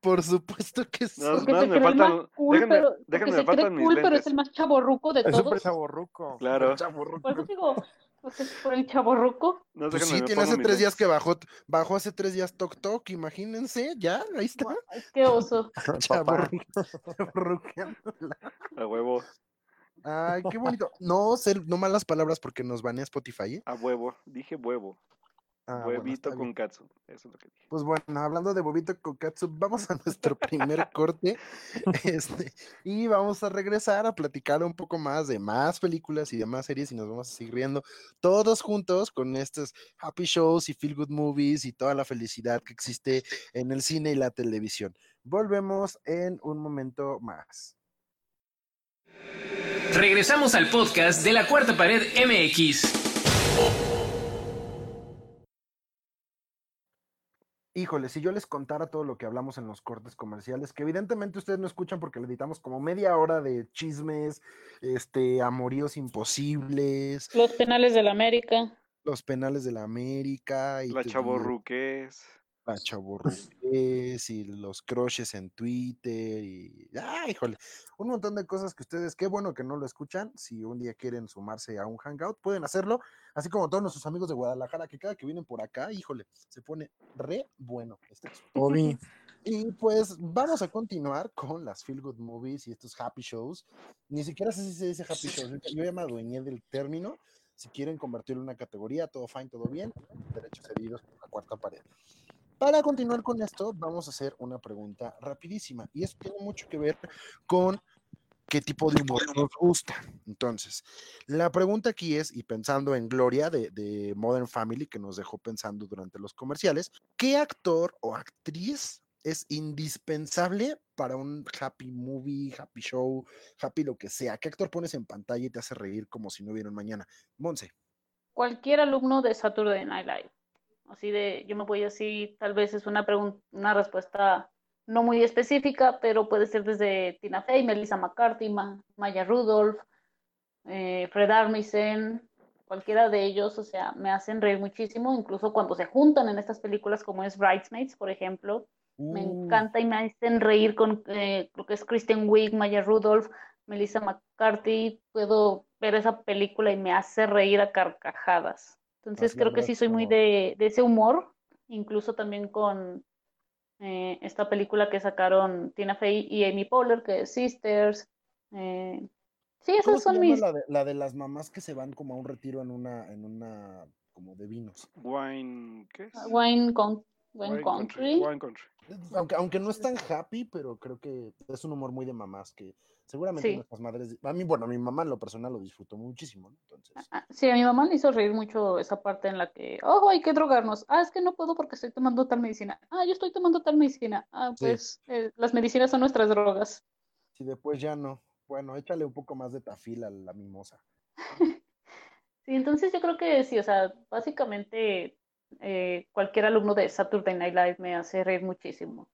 Por supuesto que sí. No, no, me faltan- más cool, déjenme- pero, déjenme, se me cree faltan mis cool, pero es el más chaborruco de Es súper todos. chaborruco. Claro. Chavorruco. Por eso digo, ¿O sea, por el chaborruco? No, Pues déjenme, sí, tiene hace tres días que bajó, bajó hace tres días Tok Tok, imagínense, ya, ahí está. Ay, qué oso. Chaborruqueándola. A huevo, Ay, qué bonito. No, ser, no malas palabras porque nos banea Spotify, ¿eh? a huevo. Dije huevo. Ah, Huevito con katsu. Eso es lo que dije. Pues bueno, hablando de Bobito Kokatsu, vamos a nuestro primer corte. Este, y vamos a regresar a platicar un poco más de más películas y de más series y nos vamos a seguir riendo todos juntos con estos happy shows y feel good movies y toda la felicidad que existe en el cine y la televisión. Volvemos en un momento más. Regresamos al podcast de la cuarta pared MX. Híjole, si yo les contara todo lo que hablamos en los cortes comerciales, que evidentemente ustedes no escuchan porque le editamos como media hora de chismes, este, amoríos imposibles, Los penales de la América. los penales de la América y La chavorruques. La chavorruqués y los crushes en Twitter y ah, híjole, un montón de cosas que ustedes, qué bueno que no lo escuchan. Si un día quieren sumarse a un hangout, pueden hacerlo, así como todos nuestros amigos de Guadalajara que cada que vienen por acá, híjole, se pone re bueno. este Obi, Y pues vamos a continuar con las Feel Good Movies y estos Happy Shows. Ni siquiera sé si se dice Happy Shows. Yo ya me adueñé del término. Si quieren convertirlo en una categoría, todo fine, todo bien. Derechos cedidos por la cuarta pared. Para continuar con esto, vamos a hacer una pregunta rapidísima. Y esto tiene mucho que ver con qué tipo de humor nos gusta. Entonces, la pregunta aquí es, y pensando en Gloria de, de Modern Family, que nos dejó pensando durante los comerciales, ¿qué actor o actriz es indispensable para un happy movie, happy show, happy lo que sea? ¿Qué actor pones en pantalla y te hace reír como si no hubiera un mañana? Monse. Cualquier alumno de Saturday Night Live. Así de, yo me voy así, tal vez es una pregunta, una respuesta no muy específica, pero puede ser desde Tina Fey, Melissa McCarthy, Ma- Maya Rudolph, eh, Fred Armisen, cualquiera de ellos, o sea, me hacen reír muchísimo, incluso cuando se juntan en estas películas como es Bridesmaids, por ejemplo, me Uh, encanta y me hacen reír con eh, lo que es Kristen Wiig, Maya Rudolph, Melissa McCarthy. Puedo ver esa película y me hace reír a carcajadas. Entonces creo que sí soy muy de, de ese humor, incluso también con eh, esta película que sacaron Tina Fey y Amy Poehler, que es Sisters. Eh, sí, ¿Cómo esas son mis la de, la de las mamás que se van como a un retiro en una, en una, como de vinos? Wine. ¿Qué es? Wine, Con- Wine Wine Country. Wine Country. Aunque, aunque no es tan happy, pero creo que es un humor muy de mamás que seguramente Sí. nuestras madres, a mí, bueno, mi mamá en lo personal lo disfrutó muchísimo, ¿no? Entonces, Ah, Sí, a mi mamá le hizo reír mucho esa parte en la que, oh, hay que drogarnos. Ah, es que no puedo porque estoy tomando tal medicina. Ah, yo estoy tomando tal medicina. Ah, Sí. pues eh, las medicinas son nuestras drogas. si después ya no, bueno, échale un poco más de tafil a la mimosa. Sí, entonces yo creo que sí, o sea, básicamente eh, cualquier alumno de Saturday Night Live me hace reír muchísimo.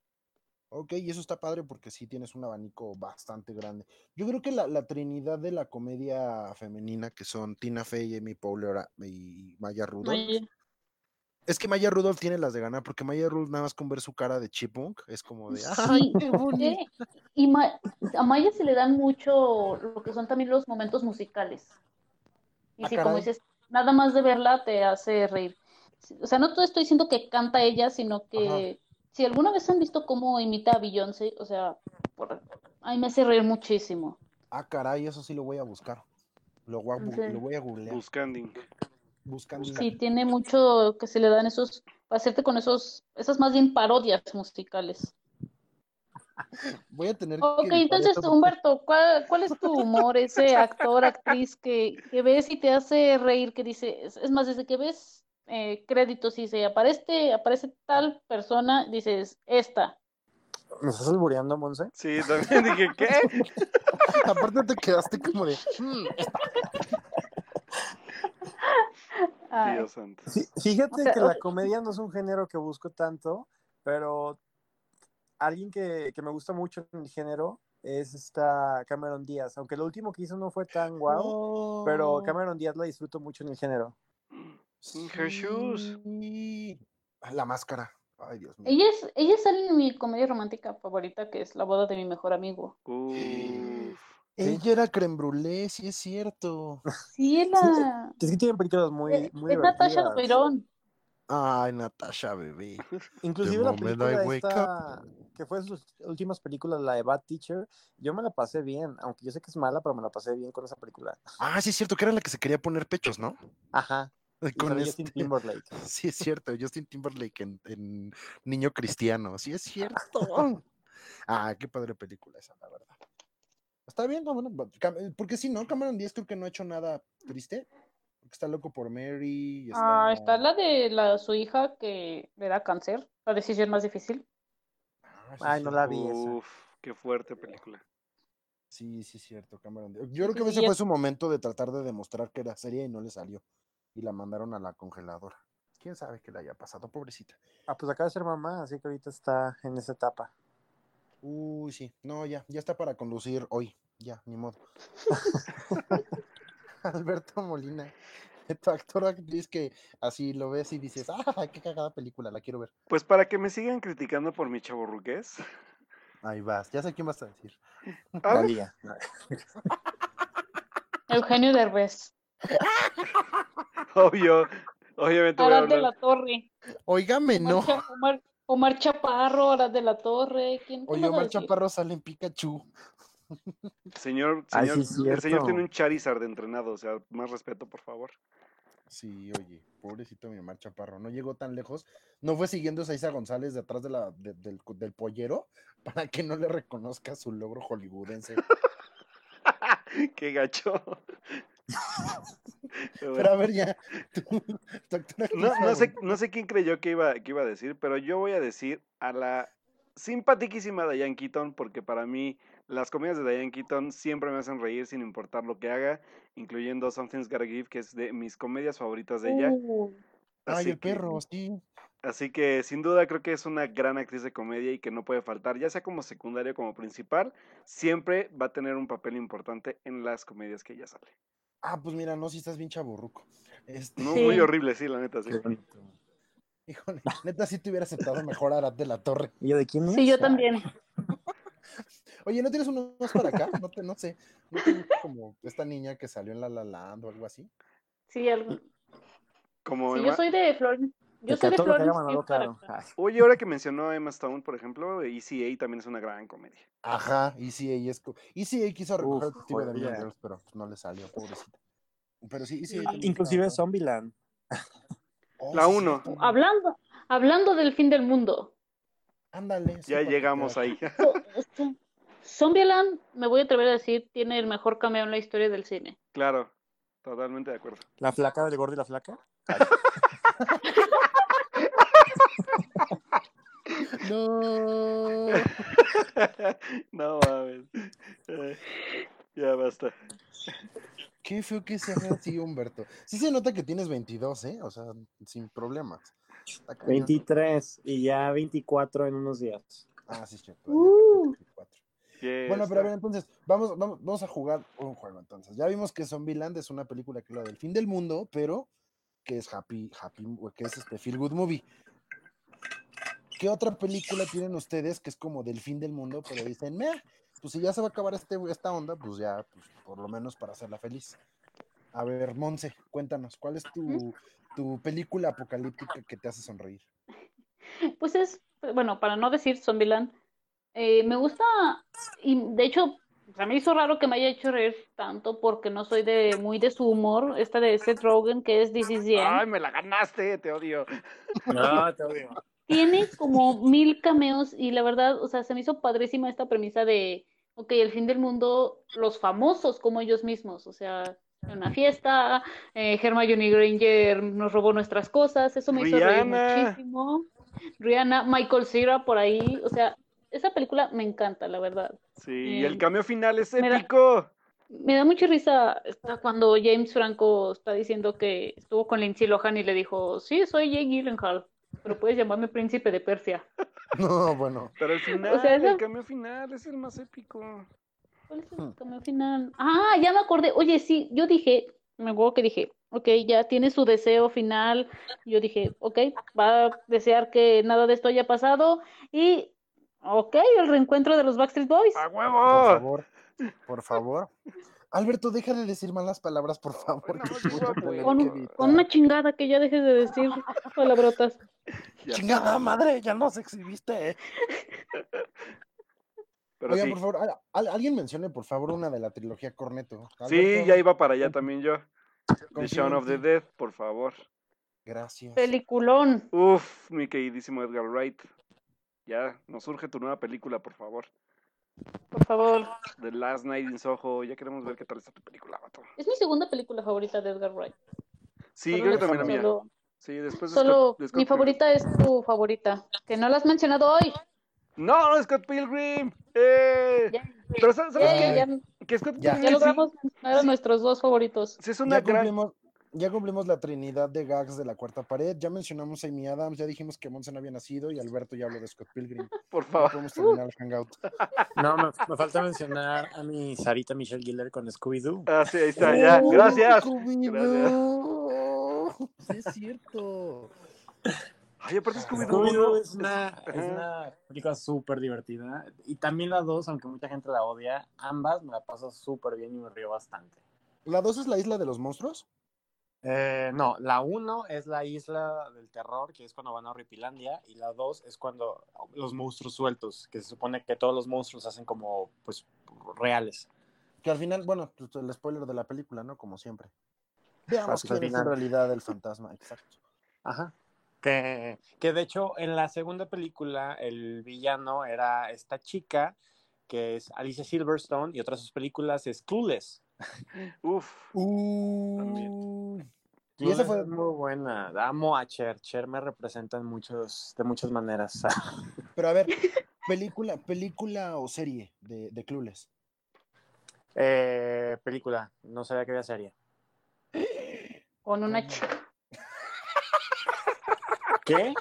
Ok, y eso está padre porque sí tienes un abanico bastante grande. Yo creo que la, la trinidad de la comedia femenina, que son Tina Fey, Amy Poehler a- y Maya Rudolph, Maya- es que Maya Rudolph tiene las de ganar, porque Maya Rudolph nada más con ver su cara de chipmunk es como de, Sí, ¡ay, qué bonito! y Ma- a Maya se le dan mucho lo que son también los momentos musicales. Y Ah, sí, como dices, nada más de verla te hace reír. O sea, no te estoy diciendo que canta ella, sino que si alguna vez han visto cómo imita a Beyoncé, o sea, por, ay, me hace reír muchísimo. Ah, caray, eso sí lo voy a buscar. Lo voy a, bu- Sí. lo voy a googlear. Buscanding. Buscando. Sí, tiene mucho que se le dan esos, para hacerte con esos, esas más bien parodias musicales. Voy a tener Ok, que entonces Humberto, ¿cuál, cuál es tu humor, ese actor, actriz que, que ves y te hace reír, que dice, es más, desde que ves eh, créditos y dice, aparece, aparece tal persona, dices, esta. ¿Me estás albureando, Monse? Sí, también dije, ¿qué? Aparte te quedaste como de. "Mm, Ay, Dios santo. Fí- Fíjate O sea, que la comedia no es un género que busco tanto, pero alguien que, que me gusta mucho en el género es esta Cameron Díaz, aunque lo último que hizo no fue tan guau, pero oh, Cameron Díaz la disfruto mucho en el género. In her shoes. La máscara. Ay, Dios mío. ella es, ella sale en mi comedia romántica favorita, que es La boda de mi mejor amigo. Uf. Ella era creme brûlée, sí es cierto. Sí, es la... Es que tienen películas muy, Es, muy es Natasha. Duperón. Ay, Natasha, bebé. Inclusive The la película esta, que fue sus últimas películas, la de Bad Teacher, yo me la pasé bien, aunque yo sé que es mala, pero me la pasé bien con esa película. Ah, sí es cierto, que era la que se quería poner pechos, ¿no? Ajá. Con sale este... Justin Timberlake. Sí, es cierto, Justin Timberlake en, en Niño Cristiano, sí es cierto. Ah, qué padre película esa, la verdad. Está bien, no, bueno, Cam- porque si no, Cameron Díaz creo que no ha hecho nada triste. Porque está loco por Mary. y Ah, está la de la, su hija que le da cáncer, la decisión más difícil. Ah, sí, Ay, no la vi esa. Uf, qué fuerte película. Sí, sí, cierto, Cameron Díaz. Yo creo que Sí, ese fue su momento de tratar de demostrar que era seria y no le salió. Y la mandaron a la congeladora. ¿Quién sabe qué le haya pasado, pobrecita? Ah, pues acaba de ser mamá, así que ahorita está en esa etapa. Uy, sí. No, ya, ya está para conducir hoy. Ya, ni modo. Alberto Molina, tu actor actriz que así lo ves y dices, ah, qué cagada película, la quiero ver. Pues para que me sigan criticando por mi chaborruqués. Ahí vas, ya sé quién vas a decir. A ver, Talía. Eugenio Derbez. obvio, obviamente voy a Arad de la. Torre. Óigame, no. Omar, Omar, Omar Chaparro, Arad de la Torre. ¿Quién Oye, Omar? Chaparro sale en Pikachu. Señor, Ay, señor, sí el señor tiene un Charizard entrenado, o sea, más respeto, por favor. Sí, oye, pobrecito mi Omar Chaparro, no llegó tan lejos, no fue siguiendo a Isa González detrás de la, de- del, del pollero para que no le reconozca su logro hollywoodense. Qué gacho. Pero Pero a ver ya, tú, No, no, sé, no sé quién creyó que iba, que iba a decir, pero yo voy a decir a la simpaticísima Diane Keaton, porque para mí las comedias de Diane Keaton siempre me hacen reír sin importar lo que haga, incluyendo Something's Gotta Give, que es de mis comedias favoritas de ella. Uh, Ay, el que, perro, sí. así que sin duda creo que es una gran actriz de comedia y que no puede faltar, ya sea como secundaria o como principal, siempre va a tener un papel importante en las comedias que ella sale. Ah, pues mira, no, si estás bien chaburruco. Este, No, Sí. muy horrible, sí, la neta, sí. Híjole, neta, sí te hubiera aceptado mejor a Arad de la Torre. ¿Y yo de quién es? sí, yo también. Oye, ¿no tienes uno más para acá? No, te, no sé, ¿no te gusta como esta niña que salió en La La Land o algo así? Sí, algo. Como Sí, yo soy de Florence. Yo todo lo que Manolo Oye, ahora que mencionó a Emma Stone, por ejemplo, ECA también es una gran comedia. Ajá, ECA es... ECA quiso recoger Uf, el testigo de Mean. Girls, pero pues, no le salió, pobrecita. Pero sí, ECA también Inclusive. Zombieland. Oh, La sí, uno. cierto. Hablando, hablando del fin del mundo. Ándale. Ya llegamos ahí. Zombieland, me voy a atrever a decir, tiene el mejor cameo en la historia del cine. Claro, totalmente de acuerdo. La flaca del gordo y la flaca. No. no mames. Eh, ya basta. Qué feo que se haga así, Humberto. Sí se nota que tienes 22, ¿eh? O sea, sin problemas. Está cañón. 23 y ya 24 en unos días. Ah, sí, cierto. Uh. 24. Ya Bueno, pero a ver, entonces, vamos, vamos, vamos a jugar un juego entonces. Ya vimos que Zombieland es una película que es la del fin del mundo, pero que es happy, happy, que es este feel good movie. ¿Qué otra película tienen ustedes que es como del fin del mundo, pero dicen, meh, pues si ya se va a acabar este, esta onda, pues ya, pues por lo menos para hacerla feliz? A ver, Monse, cuéntanos, ¿cuál es tu, tu película apocalíptica que te hace sonreír? Pues es, bueno, para no decir Zombieland, eh, me gusta, y de hecho, o sea, me hizo raro que me haya hecho reír tanto porque no soy de muy de su humor, esta de Seth Rogen, que es This Is the End. Ay, me la ganaste, te odio. No, te odio. Tiene como mil cameos y la verdad, o sea, se me hizo padrísima esta premisa de, ok, el fin del mundo, los famosos como ellos mismos, o sea, en una fiesta, eh, Hermione Granger nos robó nuestras cosas, eso me hizo reír muchísimo. Rihanna, Michael Cera por ahí, o sea, esa película me encanta, la verdad. Sí, y el Eh, cambio final es me da- épico. Me da mucha risa cuando James Franco está diciendo que estuvo con Lindsay Lohan y le dijo, sí, soy Jake Gyllenhaal, pero puedes llamarme príncipe de Persia. No, bueno, Pero el final, sea, el esa- cambio final es el más épico. ¿Cuál es Hmm. el cameo final? Ah, ya me acordé. Oye, sí, yo dije, me acuerdo que dije, ok, ya tiene su deseo final. Yo dije, ok, va a desear que nada de esto haya pasado. Y, ok, el reencuentro de los Backstreet Boys. ¡A por huevo! favor. Por favor. Alberto, deja de decir malas palabras, por favor. no, Con, una chingada que ya dejes de decir palabrotas. Ya Chingada madre, ya nos exhibiste. eh. Pero Oigan, sí. por favor, al- al- alguien mencione, por favor, una de la trilogía Corneto. Sí, ya iba para allá también yo. The Shaun of the. Dead, por favor. Gracias. Peliculón. Uf, mi queridísimo Edgar Wright. Ya, nos surge tu nueva película, por favor. Por favor. The Last Night in Soho. Ya queremos ver qué tal está tu película, vato. Es mi segunda película favorita de Edgar Wright. Sí, Solo creo que también la mía. Solo, Sí, después de solo Scott- de Scott mi Pilgrim. favorita es tu favorita. Que no la has mencionado hoy. No, Scott Pilgrim. ¡Eh! Ya, Pero ¿sabes, sabes ya, qué? ya- Que Scott Ya. Pilgrim ya sí- logramos mencionar a nuestros dos favoritos. sí es una Ya gran... cumplimos, ya cumplimos la trinidad de gags de la cuarta pared. Ya mencionamos a Amy Adams, ya dijimos que Monsen había nacido y Alberto ya habló de Scott Pilgrim. Por favor. podemos terminar el hangout. No, me, me falta mencionar a mi Sarita Michelle Giller con Scooby-Doo. Ah, sí, ahí está, ya. ¡Oh, Gracias. Scooby-Doo! Sí, es cierto. Ay, aparte Scooby-Doo. Es una, es una película súper divertida. Y también la 2, aunque mucha gente la odia, ambas me la paso súper bien y me río bastante. ¿La dos es la isla de los monstruos? Eh, no, la 1 es la isla del terror, que es cuando van a Horripilandia, y la 2 es cuando los monstruos sueltos, que se supone que todos los monstruos se hacen como, pues, reales. Que al final, bueno, pues, el spoiler de la película, ¿no? Como siempre. Veamos al quién es en realidad el fantasma, exacto. Ajá. Que, que de hecho en la segunda película el villano era esta chica que es Alicia Silverstone y otra de sus películas es Clueless. Uf. Uh, y esa fue, es muy buena. Amo a Cher. Cher me representa en muchos, de muchas maneras. pero a ver, película, película o serie de, de Clueless. Eh, película, no sabía que había serie. Con una chica. ¿Qué?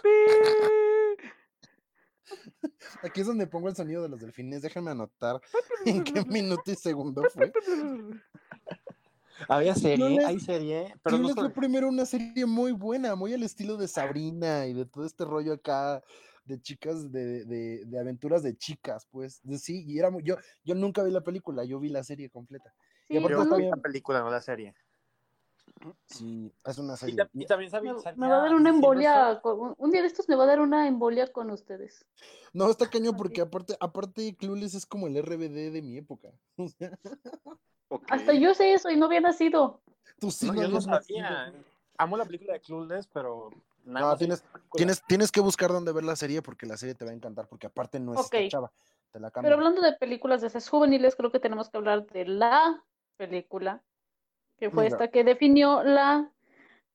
Aquí es donde pongo el sonido de los delfines. Déjenme anotar en qué minuto y segundo fue. Había serie, hay serie, pero no fue primero una serie muy buena, muy al estilo de Sabrina y de todo este rollo acá de chicas, de, de, de aventuras de chicas, pues. De- sí, y era muy, yo, yo nunca vi la película, yo vi la serie completa. Sí, aparte yo vi bien. la película, no la serie. Sí, es una Y, serie. ta- y también sabía, me, salía me va a dar una embolia. con- un- día de estos me va a dar una embolia con ustedes. No, está caño Ok. porque aparte, aparte Clueless es como el RBD de mi época. Hasta yo sé eso y no había nacido. tú sí No, no yo no habías nacido. sabía. Amo la película de Clueless, pero nada No, tienes-. Tienes, tienes que buscar dónde ver la serie porque la serie te va a encantar, porque aparte no es esta chava, te la Pero hablando de películas de esas juveniles, creo que tenemos que hablar de la película que fue esta que definió la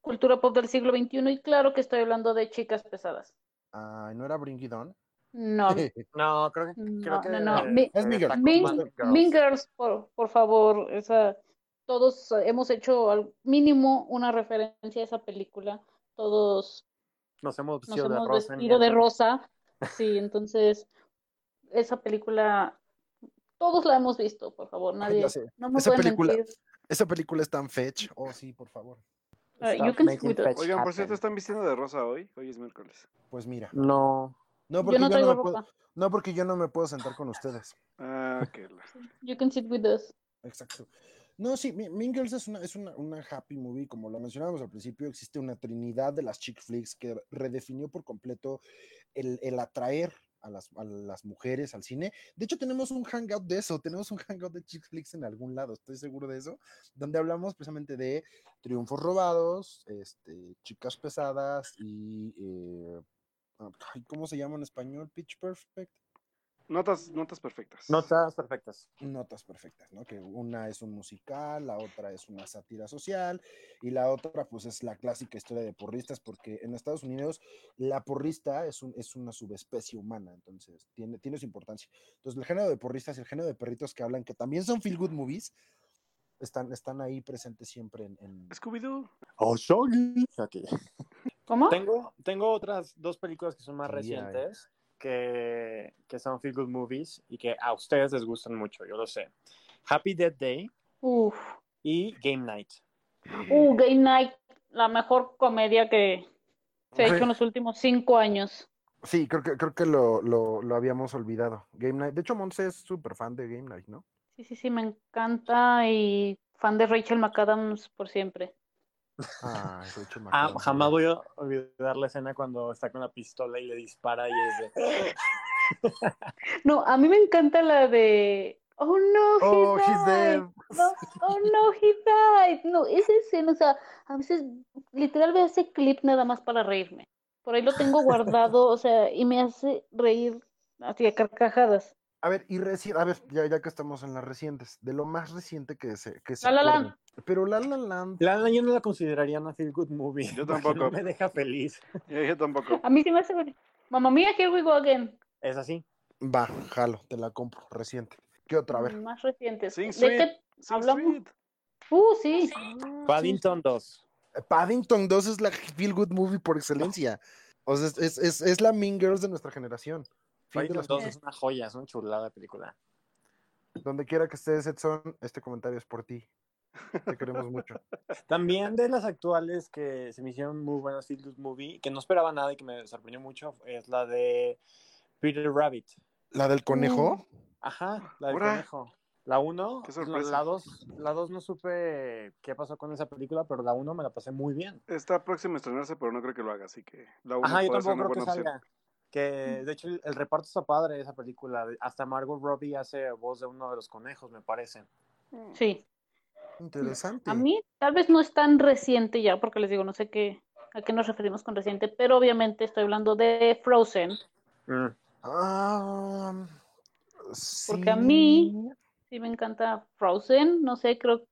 cultura pop del siglo XXI. Y claro que estoy hablando de chicas pesadas. Ay, ¿no era Bring It On? No, No, creo que. Creo No, que no, no. Es Mean Girls. Mean, Girls. Mean Girls, por, por favor, esa, todos hemos hecho al mínimo una referencia a esa película, todos Nos hemos nos vestido de hemos rosa. vestido de rosa, sí, entonces esa película, todos la hemos visto, por favor, nadie, no me Esa película- mentir. Esa película es tan fetch. Oh, sí, por favor. Stop you can Oigan, por cierto, ¿están vistiendo de rosa hoy? Hoy es miércoles. Pues mira. No. No, Yo porque no yo, no, me puedo, no, porque yo no me puedo sentar con ustedes. Ah, que la... you can sit with us. Exacto. No, sí, Me- Mean Girls es una, es una, una happy movie, como lo mencionábamos al principio, existe una trinidad de las chick flicks que redefinió por completo el, el atraer a las, a las mujeres al cine. De hecho, tenemos un hangout de eso, tenemos un hangout de chick flicks en algún lado, estoy seguro de eso, donde hablamos precisamente de triunfos robados, este, chicas pesadas y... eh, ay, ¿Cómo se llama en español? Pitch Perfect. Notas, notas perfectas. Notas perfectas. notas perfectas, ¿no? Que una es un musical, la otra es una sátira social y la otra pues es la clásica historia de porristas porque en Estados Unidos la porrista es, un, es una subespecie humana, entonces tiene, tiene su importancia. Entonces el género de porristas y el género de perritos que hablan, que también son feel good movies, están, están ahí presentes siempre en... en- Scooby-Doo. Oh, Shaggy. Ok. ¿Cómo? Tengo, tengo otras dos películas que son más recientes que, que son feel good movies y que a ustedes les gustan mucho, yo lo sé. Happy Death Day Uf, y Game Night. uh, Gay Night, la mejor comedia que se ha hecho en los últimos cinco años. Sí, creo que, creo que lo, lo, lo habíamos olvidado. Game Night. De hecho, Monse es súper fan de Game Night, ¿no? Sí, sí, sí, me encanta y fan de Rachel McAdams por siempre. Ah, Ah, jamás voy a olvidar la escena cuando está con la pistola y le dispara y es de... No, a mí me encanta la de Oh no, he Oh, died. dead. No, oh no, he died. No, esa escena, o sea, a veces literal veo ese clip nada más para reírme. Por ahí lo tengo guardado, o sea, y me hace reír así a carcajadas. A ver, y reci- a ver, ya, ya que estamos en las recientes, de lo más reciente que se, que se La La. Pero La La Land, La La yo no la consideraría una feel good movie. Yo tampoco. No me deja feliz. Yo, yo tampoco. A mí sí me hace. Mamma mía, here we go again. Es así. va, jalo, te la compro, reciente. ¿Qué otra? A ver. Más recientes. Sing ¿De qué Sing hablamos? Uh, sí. Paddington 2. Paddington 2 es la feel good movie por excelencia. O sea, es, es, es, es la Mean Girls de nuestra generación. Paddington las 2 cosas. es una joya, es una chulada de película. Donde quiera que estés, Edson, este comentario es por ti. Te queremos mucho. También de las actuales que se me hicieron muy buenas feel movie, que no esperaba nada y que me sorprendió mucho, es la de Peter Rabbit. ¿La del conejo? Ajá, la del conejo. La 1, Qué sorpresa. la 2, la 2 no supe qué pasó con esa película, pero la 1 me la pasé muy bien. Está próximo a estrenarse, pero no creo que lo haga, así que la uno Ajá, yo puede ser tampoco una creo que buena opción. salga. Que de hecho el, el reparto está padre de esa película. Hasta Margot Robbie hace voz de uno de los conejos, me parece. Sí. Interesante. A mí tal vez no es tan reciente ya, porque les digo, no sé qué, a qué nos referimos con reciente, pero obviamente estoy hablando de Frozen, Mm. Ah, porque a sí. mí sí me encanta Frozen, no sé, creo,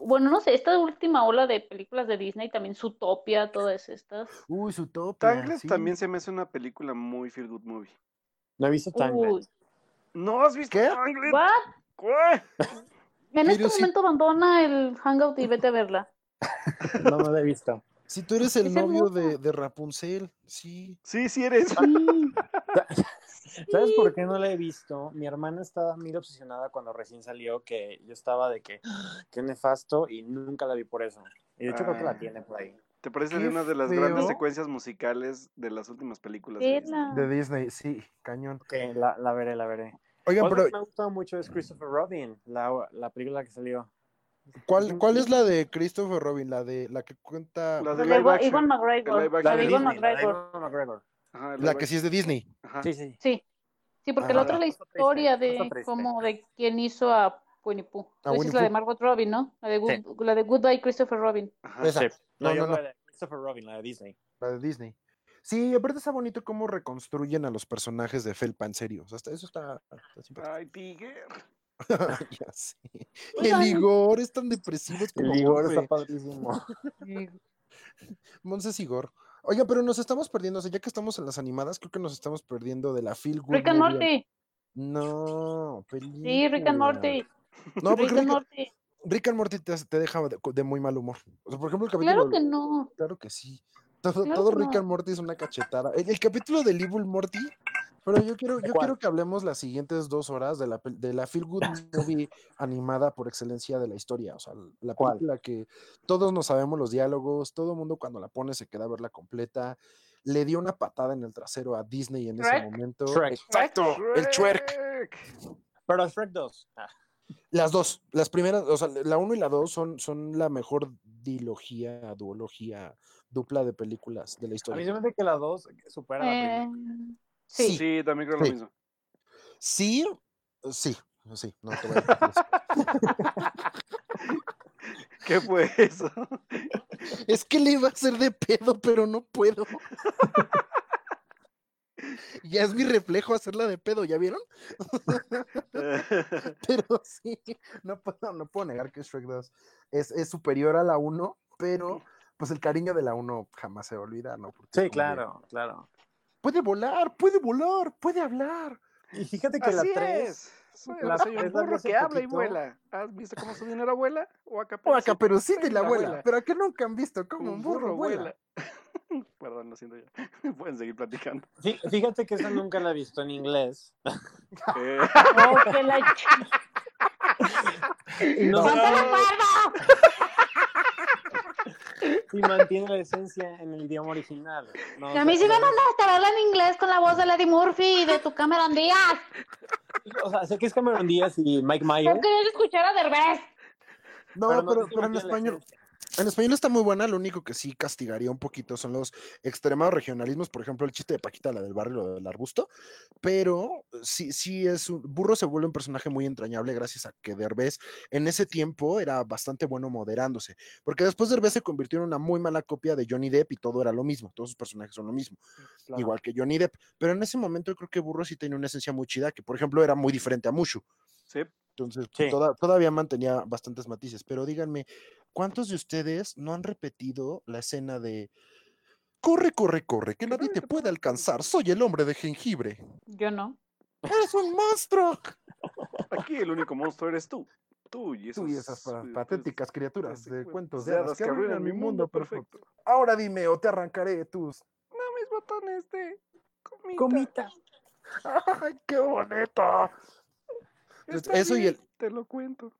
bueno, no sé, esta última ola de películas de Disney, también Zootopia, todas estas. Uy, su topia. Tangled sí. también se me hace una película muy feel good movie. No he visto Tangled. Uy, ¿No has visto ¿Qué? Tangled? ¿what? ¿Qué? En este momento abandona el Hangout y vete a verla. No, no la he visto. Si tú eres el Es novio de, de Rapunzel, sí. Sí, sí eres. Sí. ¿Sabes por qué no la he visto? Mi hermana estaba muy obsesionada cuando recién salió, que yo estaba de que, "Ah, qué nefasto, y nunca la vi por eso. Y de hecho creo que Ah. la tiene por ahí. ¿Te parece de una de las grandes secuencias musicales de las últimas películas? de Disney? Vela. De Disney, sí, cañón. Que la, la veré, la veré. Oigan, pero que me ha gustado mucho es Christopher Robin, la, la película que salió. ¿Cuál, ¿cuál es la de Christopher Robin? La de la que cuenta. La La, de La. Iwan McGregor. La de la de McGregor. Live que sí es de Disney. Ajá. Sí, sí. Sí, sí, porque Ah, la otra es la historia de como de quién hizo a Winnie Pooh. A Tú dices Winnie la de. Margot Robin, ¿no? La de, Good- la de Goodbye Christopher Robin. Ajá. Esa. Sí. No, No, no, no. la de Christopher Robin, la de Disney. La de Disney. Sí, aparte está bonito cómo reconstruyen a los personajes de Felpa, en serio. O sea, hasta eso está, está simpático. Ay, Tiger. ya sé. Oigan. El Igor es tan depresivo es como El Igor Monse. está padrísimo. Monse es Igor. Oiga, pero nos estamos perdiendo, o sea, ya que estamos en las animadas, creo que nos estamos perdiendo de la Good Rick and. Morty. No, película. Sí, Rick and Morty. No, porque Rick and Morty. Rick and Morty te, te deja de, de muy mal humor. O sea, por ejemplo, el capítulo. Claro que no. Claro que sí. Todo, Claro todo que Rick no. and Morty es una cachetada. El, el capítulo del Evil Morty, pero yo quiero, yo quiero que hablemos las siguientes dos horas de la, de la Feel Good Movie animada por excelencia de la historia. O sea, la ¿Cuál? película que todos nos sabemos los diálogos, todo el mundo cuando la pone se queda a verla completa. Le dio una patada en el trasero a Disney en ese momento. Shrek. Exacto, el Shrek. Pero Shrek 2. Ah, Las dos, las primeras, o sea, la 1 y la 2 son, son la mejor dilogía, duología, dupla de películas de la a mí historia. se me hace que la 2 supera la primera. Sí. Sí, también creo Sí. lo mismo. Sí, sí, sí, no te voy a. ¿Qué fue eso? Es que le iba a hacer de pedo, pero no puedo. Ya es mi reflejo hacerla de pedo, ¿ya vieron? Pero sí, no puedo, no puedo negar que Shrek 2 es, es superior a la 1, pero pues el cariño de la 1 jamás se olvida, ¿no? Porque Sí, claro, claro. Puede volar, puede volar, puede hablar. Y fíjate que Así la 3. es. Soy, la soy un burro que habla y vuela. ¿Has visto cómo su dinero abuela? O acá, O acá, pero sí de la abuela. abuela. Pero a qué nunca han visto cómo un burro vuela. Perdón, lo siento ya. Pueden seguir platicando. Fí- Fíjate que esa nunca la he visto en inglés. Eh, Oh, que la ch- Y, no- Y mantiene la esencia en el idioma original. No, Y a o mí sea, sí me no- mandaste a verla en inglés con la voz de Lady Murphy y de tu Cameron Díaz. o sea, sé que es Cameron Díaz y Mike Myers. No querías escuchar a Derbez. No, pero no pero, tiene pero en español, esencia. En español está muy buena, lo único que sí castigaría un poquito son los extremados regionalismos, por ejemplo, el chiste de Paquita, la del barrio, lo del arbusto, pero sí, sí es un, Burro se vuelve un personaje muy entrañable gracias a que Derbez en ese tiempo era bastante bueno moderándose, porque después Derbez se convirtió en una muy mala copia de Johnny Depp y todo era lo mismo, todos sus personajes son lo mismo, Claro. igual que Johnny Depp, pero en ese momento yo creo que Burro sí tenía una esencia muy chida, que por ejemplo era muy diferente a Mushu, Sí. entonces Sí. toda- todavía mantenía bastantes matices, pero díganme, ¿cuántos de ustedes no han repetido la escena de corre, corre, corre, que nadie te puede alcanzar, soy el hombre de jengibre? Yo no. ¡Eres un monstruo! Aquí el único monstruo eres tú. Tú y esas, Tú y esas pa- eh, patéticas criaturas así, de pues, cuentos de de hadas que arruinan mi mundo perfecto. Ahora dime o te arrancaré tus... No, mis botones de comita. Comita. ¡Ay, qué bonito! Está Eso y el- Te lo cuento.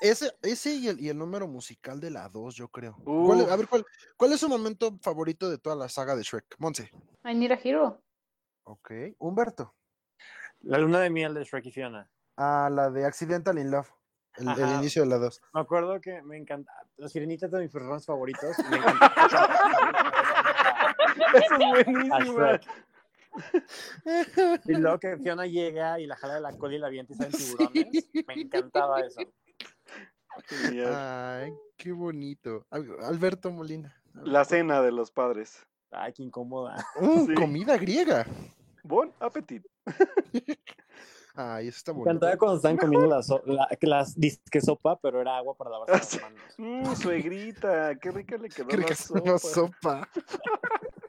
Ese, ese y, el, y el número musical de la 2, yo creo. ¿Cuál es- a ver, ¿cuál, ¿cuál es su momento favorito de toda la saga de Shrek? Monse. I need a hero. Ok. Humberto. La luna de miel de Shrek y Fiona. Ah, la de Accidental in Love. El, inicio de la 2. Me acuerdo que me encanta. La sirenita es de mis personajes favoritos. Me encanta. Eso es buenísimo. Y luego que Fiona llega y la jala de la cola y la avienta y salen tiburones. Me encantaba eso. Ay, qué bonito. Al- Alberto Molina. La cena de los padres. Ay, qué incómoda. Sí. Comida griega. Bon appetit. Ay, eso está Me bonito. encantaba cuando estaban comiendo la, so- la, las disque sopa, pero era agua para lavarse Ah, las manos. Mmm, suegrita, qué rica le quedó Creo la una sopa.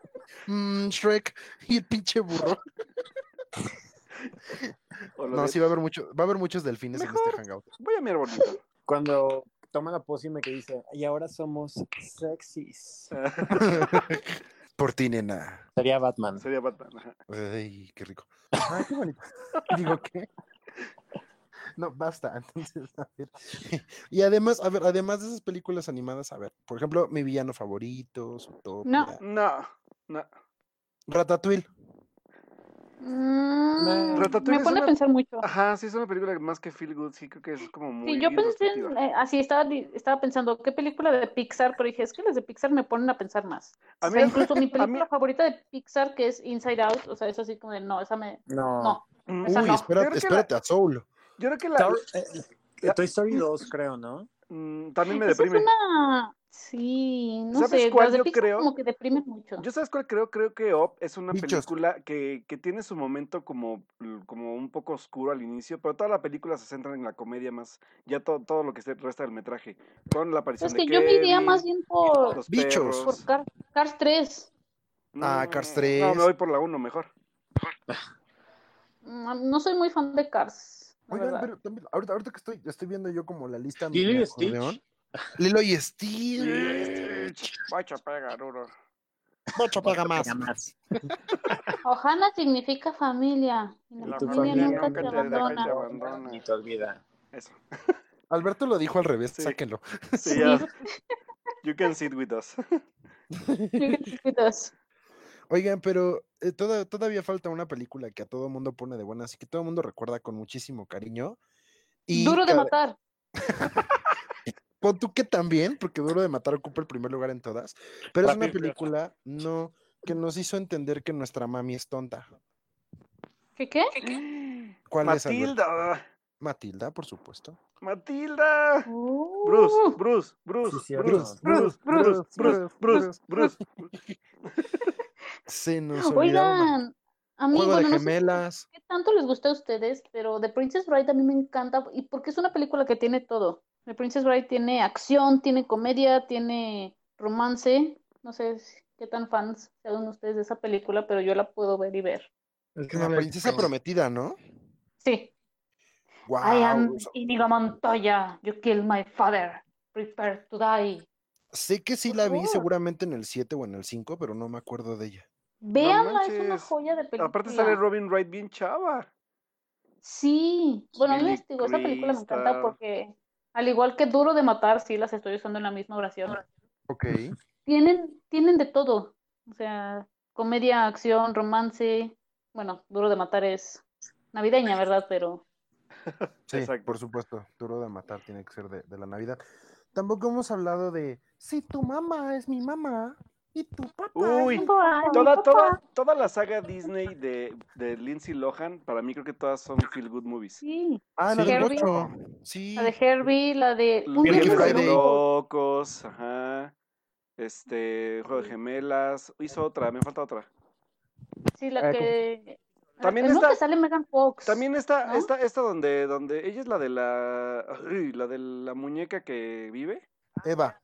Mm, Shrek y el pinche burro. No, de, sí va a haber mucho, va a haber muchos delfines en este hangout. Voy a mirar bonito. Cuando toma la pócima que dice, y ahora somos sexys. Por ti, nena. Sería Batman. Sería Batman. Ay, qué rico. Ay, qué bonito. Digo, ¿qué? No, basta. Entonces, a ver. Y además, a ver, además de esas películas animadas, a ver, por ejemplo, mi villano favorito, Zootopia, No. No, no. Ratatouille. Mm, Ratatouille me es pone una- a pensar mucho. Ajá, sí es una película más que feel good, sí creo que es como muy Sí, yo pensé en, eh, así estaba, estaba pensando, ¿qué película de Pixar? Pero dije, es que las de Pixar me ponen a pensar más. A O mí sea, es- incluso mi mí- película favorita de Pixar, que es Inside Out, o sea, es así como de, no, esa me, No. no, Mm, Esa Uy, no. Espérate, espérate a Soul. Yo creo que la, Toy, eh, la- Toy Story 2, creo, ¿no? mm, también me Esa es deprime. una, sí, no ¿Sabes sé, cuál de yo Pixar creo? como que deprimen mucho. Yo sabes cuál creo, creo que Up es una Bichos. película que, que tiene su momento como, como un poco oscuro al inicio, pero toda la película se centra en la comedia más, ya todo, todo lo que se resta del metraje, con la aparición Es de que yo me iría más bien por, los Bichos. por. Car- Cars 3. Ah, Mm, Cars No, 3. me voy por la 1 mejor. No soy muy fan de Cars, Oigan, pero también, ahorita, ahorita que estoy, estoy viendo yo como la lista. Acordeón. Stitch. Lilo y Stitch. Vaya pega duro. Mucho pega más. Ohana significa familia. Y la familia familia nunca nunca te te deja y te abandona. Ni te olvida. Eso. Alberto lo dijo al revés, Sí. sáquenlo. Sí, Sí. ya. You can sit with us. Chiquitos. Oigan, pero eh, toda- todavía falta una película que a todo mundo pone de buenas y que todo el mundo recuerda con muchísimo cariño. Y Duro de cada- matar. Pon tú que también, porque Duro de Matar ocupa el primer lugar en todas, pero es una película no que nos hizo entender que nuestra mami es tonta. ¿Qué qué? ¿Cuál es? Matilda. Matilda, por supuesto. Matilda. Uh, Bruce, Bruce, Bruce. Bruce, Bruce, Bruce, Bruce, Bruce, Bruce. Se nos. Oigan, a mí, Juego bueno, de no sé gemelas. qué tanto les gusta a ustedes, pero The Princess Bride a mí me encanta y porque es una película que tiene todo. The Princess Bride tiene acción, tiene comedia, tiene romance. No sé si- qué tan fans sean ustedes de esa película, pero yo la puedo ver y ver. Es que La princesa prometida, ¿no? Sí. Wow. I am Inigo Montoya. You killed my father. Prepare to die. Sé que sí la vi seguramente en el 7 o en el 5, pero no me acuerdo de ella. Véanla, es una joya de película. Aparte sale Robin Wright bien chava. Sí, bueno, a mí Billy me digo, esa película me encanta porque, al igual que Duro de Matar, sí las estoy usando en la misma oración. Ok. Tienen, tienen de todo. O sea, comedia, acción, romance. Bueno, Duro de Matar es navideña, ¿verdad? Pero Sí, Exacto. por supuesto, duro de matar tiene que ser de, de la Navidad. Tampoco hemos hablado de, si tu mamá es mi mamá y tu papá Uy, mi Toda, toda, toda la saga Disney de, de Lindsay Lohan, para mí creo que todas son feel good movies. sí, Ah, la Sí. de Herbie. ocho. Sí. la de Herbie, la de de Friday. locos, ajá. Este, Juego de Gemelas. Hizo otra, me falta otra. Sí, la Eh, que También está- que sale Megan Fox. También está, ¿no? esta, esta donde, donde ella es la de la, ay, la de la muñeca que vive. Eva,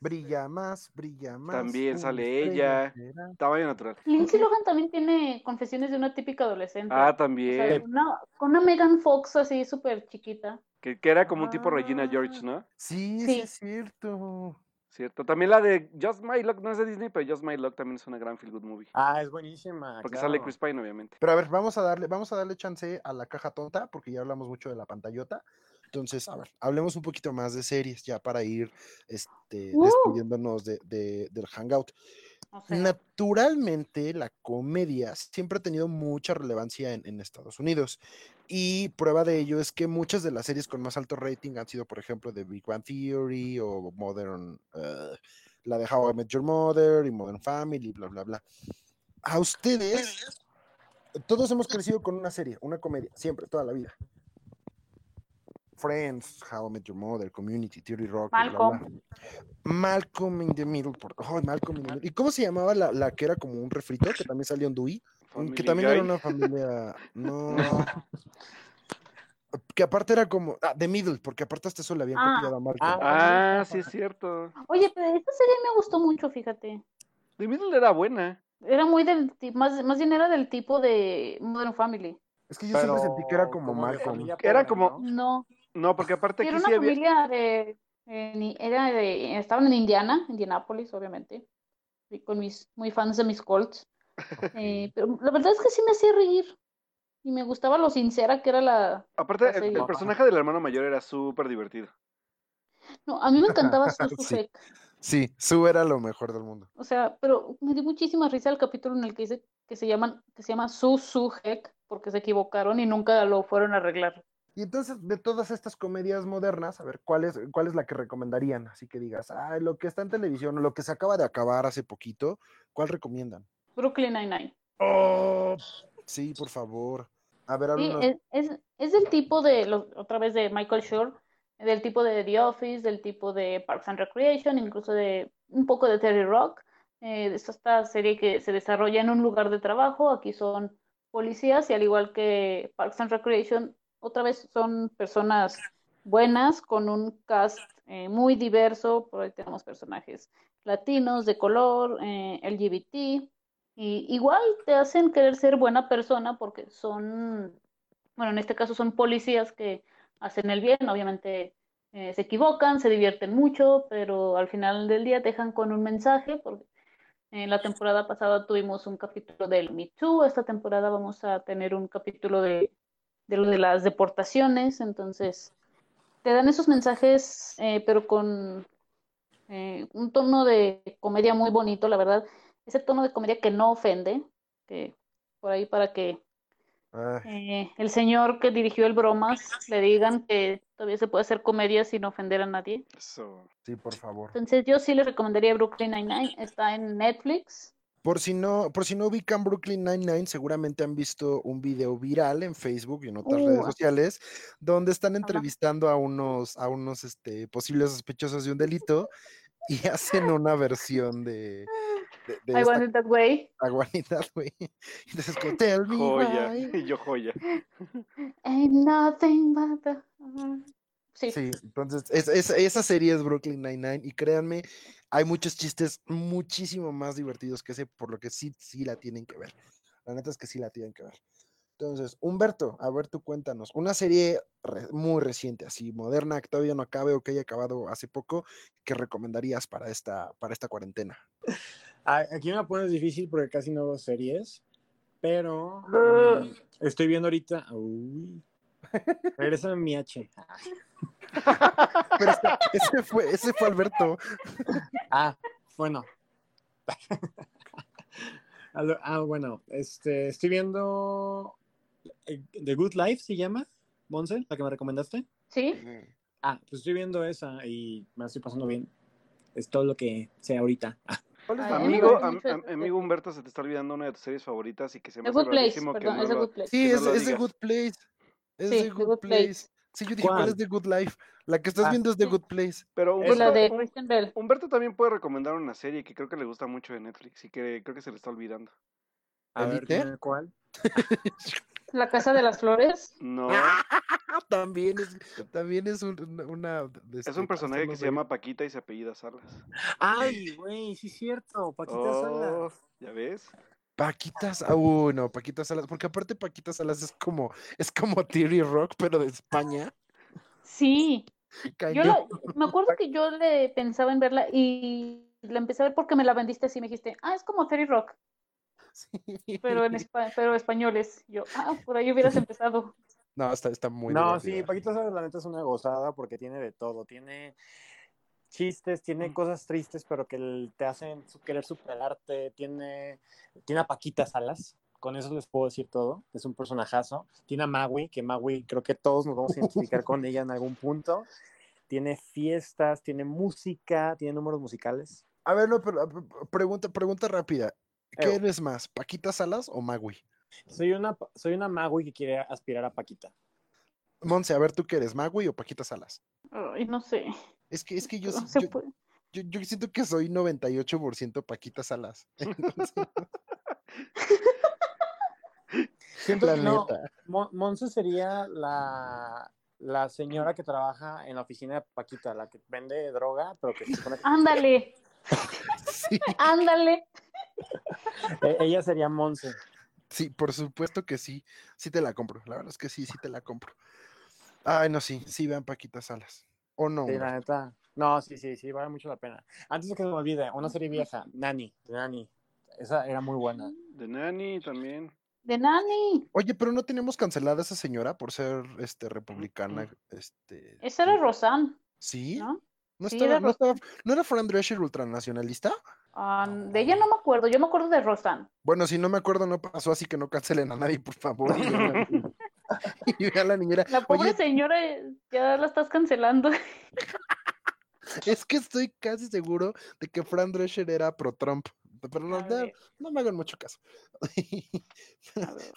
brilla más, brilla más. También sale ella. será. Tamaño natural. Lindsay Lohan también tiene confesiones de una típica adolescente. Ah, O sea, también. una, con una Megan Fox así súper chiquita. Que, que era como un tipo Regina George, Ah. ¿no? Sí, sí, Sí. es cierto. Cierto. También la de Just My Luck, no es de Disney, pero Just My Luck también es una gran feel good movie. Ah, es buenísima. Porque claro. sale Chris Pine, obviamente. Pero a ver, vamos a darle, vamos a darle chance a la caja tonta, porque ya hablamos mucho de la pantallota. Entonces, a ver, hablemos un poquito más de series, ya para ir este, ¡Uh! despidiéndonos de, de- del hangout. O sea, Naturalmente, la comedia siempre ha tenido mucha relevancia en, en Estados Unidos. Y prueba de ello es que muchas de las series con más alto rating han sido, por ejemplo, The Big Bang Theory o Modern, eh, la de How I Met Your Mother y Modern Family, bla, bla, bla. A ustedes, todos hemos crecido con una serie, una comedia, siempre, toda la vida. Friends, How I Met Your Mother, Community, Theory Rock, bla, bla, bla. Malcolm. Malcolm in the Middle. Por... ay, Malcolm in the Middle. ¿Y cómo se llamaba la, la que era como un refrito que también salió en Dewey? que también era una familia. No. que aparte era como. Ah, The Middle, porque aparte hasta eso le habían Ah. copiado a Malcolm. Ah, sí es cierto. Oye, pero esta serie me gustó mucho, fíjate. The Middle era buena. Era muy del tipo, más, más bien era del tipo de Modern Family. Es que yo siempre sentí que era como, de Malcolm. Era como- ¿no? No, No, porque aparte era aquí una sí había. familia de, en I- era de, estaban en Indiana, Indianápolis, obviamente, y con mis, muy fans de mis Colts. Eh, pero la verdad es que sí me hacía reír y me gustaba lo sincera que era la, Aparte, la el, personaje del hermano mayor era súper divertido. No, a mí me encantaba Susu Sí. Heck. Sí, Sue era lo mejor del mundo. O sea, pero me dio muchísima risa el capítulo en el que dice que se llaman, que se llama Susu Heck porque se equivocaron y nunca lo fueron a arreglar. Y entonces, de todas estas comedias modernas, a ver, ¿cuál es, cuál es la que recomendarían? Así que digas, ah, lo que está en televisión, o lo que se acaba de acabar hace poquito, ¿cuál recomiendan? Brooklyn Nine-Nine. Oh, sí, por favor. A ver, Sí, es, es, es del tipo de, lo- otra vez de Michael Schur, del tipo de The Office, del tipo de Parks and Recreation, incluso de un poco de Terry Rock. Eh, es esta serie que se desarrolla en un lugar de trabajo, aquí son policías y al igual que Parks and Recreation, otra vez son personas buenas con un cast eh, muy diverso, por ahí tenemos personajes latinos, de color, eh, LGBT, y igual te hacen querer ser buena persona porque son, bueno, en este caso son policías que hacen el bien, obviamente eh, se equivocan, se divierten mucho, pero al final del día te dejan con un mensaje, porque en la temporada pasada tuvimos un capítulo del Me Too, esta temporada vamos a tener un capítulo de, de lo de las deportaciones, entonces te dan esos mensajes, eh, pero con eh, un tono de comedia muy bonito, la verdad, ese tono de comedia que no ofende, que por ahí para que Ay, eh, el señor que dirigió el Bromas le digan que todavía se puede hacer comedia sin ofender a nadie. Eso. sí, por favor. Entonces yo sí les recomendaría Brooklyn Nine-Nine, está en Netflix. Por si no, por si no ubican Brooklyn Nine-Nine, seguramente han visto un video viral en Facebook y en otras Uh, redes así. sociales, donde están entrevistando a unos, a unos este, posibles sospechosos de un delito y hacen una versión de, de, de I esta Want It That Way. aguanidad, güey. Entonces, como, tell me Joya. why". Y yo joya. Ain't nothing but the... Sí, Sí, entonces es- es- esa serie es Brooklyn Nine-Nine y créanme, hay muchos chistes muchísimo más divertidos que ese, por lo que sí, sí la tienen que ver. La neta es que sí la tienen que ver. Entonces, Humberto, a ver tú cuéntanos, una serie re- muy reciente, así moderna, que todavía no acabe o que haya acabado hace poco, que recomendarías para esta, para esta cuarentena? Aquí me la pones difícil porque casi no veo series, pero Uh. estoy viendo ahorita. Uy. Regresa mi H. Pero ese, ese fue, ese fue Alberto. Ah, bueno. Ah, bueno, este, estoy viendo Eh, The Good Life se llama, Monse, la que me recomendaste. ¿Sí? Ah, pues estoy viendo esa y me la estoy pasando bien. Es todo lo que sé ahorita. Ah, ¿Cuál es Ay, Amigo, am- am- amigo Humberto, se te está olvidando una de tus series favoritas y que se me The hace Good Place, rarísimo que perdón, no es The lo- Good Place. Sí, es, es The. Good Place. Es Sí, The Good Good Place. Place. Sí, yo dije, ¿cuál ¿Cuál? es The Good Life? La que estás Ah. viendo es The Sí. Good Place. Pero Es la Humberto, de Christian Bell. Humberto también puede recomendar una serie que creo que le gusta mucho de Netflix y que creo que se le está olvidando. a ver, dime cuál. La Casa de las Flores. No, también es, también es un- una... es este, un personaje que ¿cómo se llama Paquita y se apellida Salas. Ay, güey, sí es cierto. Paquita Oh, Salas. ¿ya ves? Paquitas, ah, uy, no, Paquitas Salas, porque aparte Paquitas Salas es como, es como Theory Rock, pero de España. Sí. Yo me acuerdo que yo le pensaba en verla y la empecé a ver porque me la vendiste así. Me dijiste, ah, es como Terry Rock, Sí. pero en espa- pero españoles. Yo, ah, por ahí hubieras empezado. No, está, está muy no, divertida. sí, Paquita Salas la neta es una gozada porque tiene de todo. Tiene chistes, tiene cosas tristes, pero que te hacen su- querer superarte. Tiene, tiene a Paquita Salas. Con eso les puedo decir todo. Es un personajazo. Tiene a Magui, que Magui creo que todos nos vamos a identificar con ella en algún punto. Tiene fiestas, tiene música, tiene números musicales. A ver, no, pero pregunta, pregunta rápida. ¿Qué eres más, Paquita Salas o Magui? Soy una, soy una Magui que quiere aspirar a Paquita. Monse, a ver, ¿tú qué eres, Magui o Paquita Salas? Ay, no sé. Es que, es que yo, No yo, yo- yo siento que soy 98% Paquita Salas. Entonces, Siento la que no, Monse sería la, la señora que trabaja en la oficina de Paquita, la que vende droga, pero que se supone que- Ándale, Sí, ándale. E- ella sería Monse. sí, por supuesto que sí. Sí te la compro. La verdad es que sí, sí te la compro. Ay, no, sí, sí, vean Paquita Salas. O no. Sí, la neta. No, sí, sí, sí, vale mucho la pena. Antes de que se me olvide, una serie vieja, Nani, de Nani. Esa era muy buena. De Nani también. De Nani. Oye, pero no tenemos cancelada a esa señora por ser este republicana. Este, Esa era Rosanne, ¿Sí? ¿no? ¿No, Sí, estaba, era no, estaba- ¿no era Fran Drescher ultranacionalista? Ah, de ella no me acuerdo, yo me acuerdo de Rosanne. Bueno, si no me acuerdo, no pasó, así que no cancelen a nadie, por favor. Y vean la niñera. La pobre Oye, señora ya la estás cancelando. es que estoy casi seguro de que Fran Drescher era pro Trump. Pero no, me hagan mucho caso. A ver.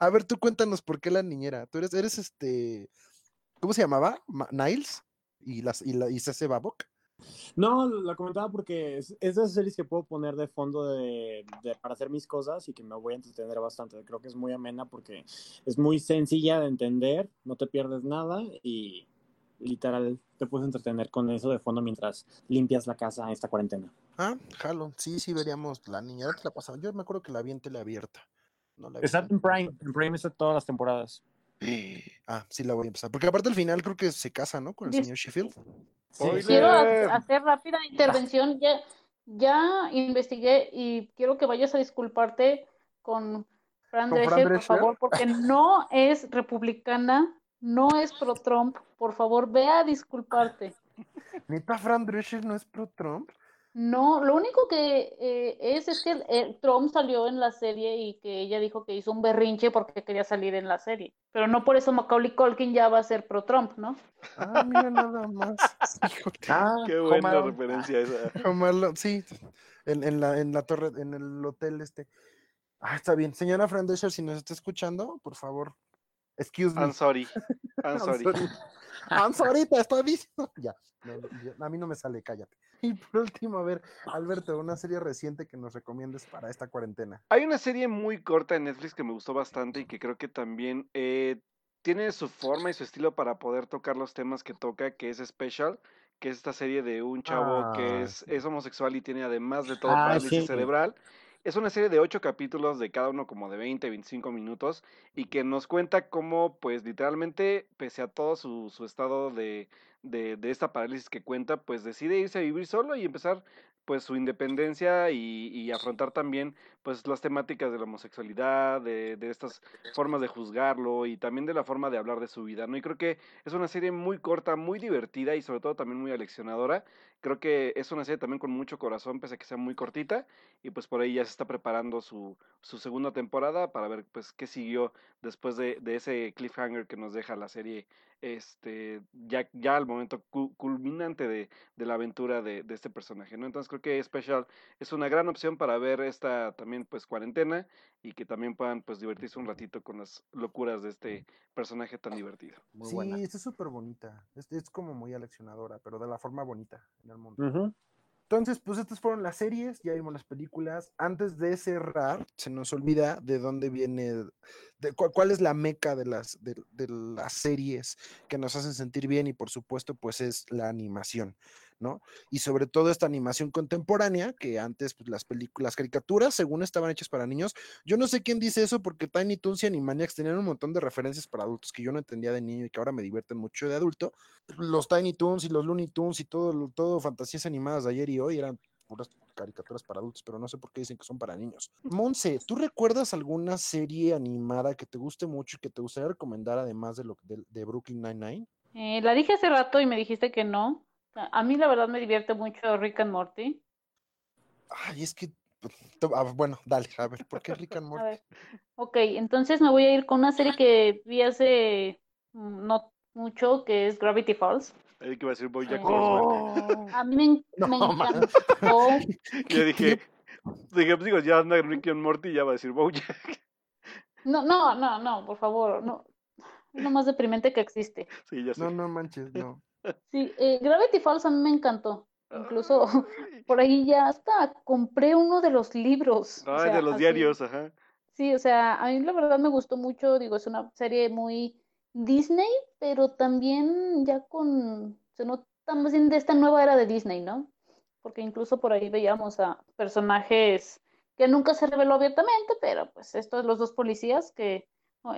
A ver, tú cuéntanos por qué la niñera. Tú eres, eres este. ¿Cómo se llamaba? Ma- ¿Niles? ¿Y, las, y, la, y Cece Babok? No, la comentaba porque es, es de esas series que puedo poner de fondo de, de- para hacer mis cosas y que me voy a entretener bastante. Creo que es muy amena porque es muy sencilla de entender, no te pierdes nada y literal te puedes entretener con eso de fondo mientras limpias la casa en esta cuarentena. Ah, jalo. Sí, sí, veríamos la niñera. Te la pasaba. Yo me acuerdo que la vi en tele abierta. No la vi Está en Prime, en Prime está todas las temporadas. Ah, sí la voy a empezar. Porque aparte al final creo que se casa, ¿no? Con el señor Sheffield. Sí, Quiero hacer rápida intervención. Ya, ya investigué y quiero que vayas a disculparte con Fran ¿Con Fran Drescher, por Drescher? favor, porque no es republicana, no es pro Trump. Por favor, ve a disculparte. Neta, Fran Drescher no es pro Trump. No, lo único que eh, es es que eh, Trump salió en la serie y que ella dijo que hizo un berrinche porque quería salir en la serie. Pero no por eso Macaulay Culkin ya va a ser pro Trump, ¿no? Ah, mira nada más. Hijo, Ah, Qué buena referencia esa. Sí, en, en la, en la torre, en el hotel este. Ah, está bien. Señora Fran Drescher, si nos está escuchando, por favor, excuse me. I'm sorry. I'm sorry. I'm sorry, te estoy diciendo. Ya, no, no, ya, a mí no me sale, cállate. Y por último, a ver, Alberto, una serie reciente que nos recomiendes para esta cuarentena. Hay una serie muy corta en Netflix que me gustó bastante y que creo que también eh, tiene su forma y su estilo para poder tocar los temas que toca, que es Special, que es esta serie de un chavo que Ah, es, sí. es homosexual y tiene además de todo Ah, parálisis sí. cerebral. Es una serie de ocho capítulos de cada uno como de 20, 25 minutos y que nos cuenta cómo, pues literalmente, pese a todo su, su estado de, de, de esta parálisis que cuenta, pues decide irse a vivir solo y empezar pues su independencia y, y, afrontar también pues las temáticas de la homosexualidad, de, de, estas formas de juzgarlo y también de la forma de hablar de su vida, ¿no? Y creo que es una serie muy corta, muy divertida y sobre todo también muy aleccionadora. Creo que es una serie también con mucho corazón, pese a que sea muy cortita, y pues por ahí ya se está preparando su, su segunda temporada para ver pues qué siguió después de, de ese cliffhanger que nos deja la serie este ya, ya al momento culminante de, de la aventura de, de, este personaje, ¿no? Entonces creo que Special es una gran opción para ver esta también pues cuarentena y que también puedan pues divertirse un ratito con las locuras de este personaje tan divertido. Muy sí, buena. es súper bonita, es, es, como muy aleccionadora, pero de la forma bonita en el mundo. Uh -huh. Entonces, pues estas fueron las series, ya vimos las películas. Antes de cerrar, se nos olvida de dónde viene, de cu cuál es la meca de las, de, de, las series que nos hacen sentir bien y por supuesto, pues es la animación, ¿no? Y sobre todo esta animación contemporánea, que antes pues, las películas, las caricaturas, según estaban hechas para niños. Yo no sé quién dice eso porque Tiny Toons y Animaniacs tenían un montón de referencias para adultos que yo no entendía de niño y que ahora me divierten mucho de adulto. Los Tiny Toons y los Looney Tunes y todo, todo fantasías animadas de ayer y hoy eran puras caricaturas para adultos, pero no sé por qué dicen que son para niños. Monse, ¿tú recuerdas alguna serie animada que te guste mucho y que te gustaría recomendar además de, lo, de, de Brooklyn Nine-Nine? Eh, la dije hace rato y me dijiste que no. A mí la verdad me divierte mucho Rick and Morty. Ay, es que, ah, bueno, dale, a ver, ¿por qué Rick and Morty? A ver. Ok, entonces me voy a ir con una serie que vi hace mm, no mucho, que es Gravity Falls. El que va a decir Bojack oh. A mí me, no, me encantó. Yo dije, dije, pues digo, ya anda Rick and Morty ya va a decir Bojack. No, no, no, no, por favor, no. Es lo más deprimente que existe. Sí, ya sé. No, no manches, no. Sí, eh, Gravity Falls a mí me encantó. Incluso por ahí ya hasta compré uno de los libros. Ay, o sea, de los así. diarios, ajá. Sí, o sea, a mí la verdad me gustó mucho, digo, es una serie muy Disney, pero también ya con, se nota más bien de esta nueva era de Disney, ¿no? Porque incluso por ahí veíamos a personajes que nunca se reveló abiertamente, pero pues estos los dos policías que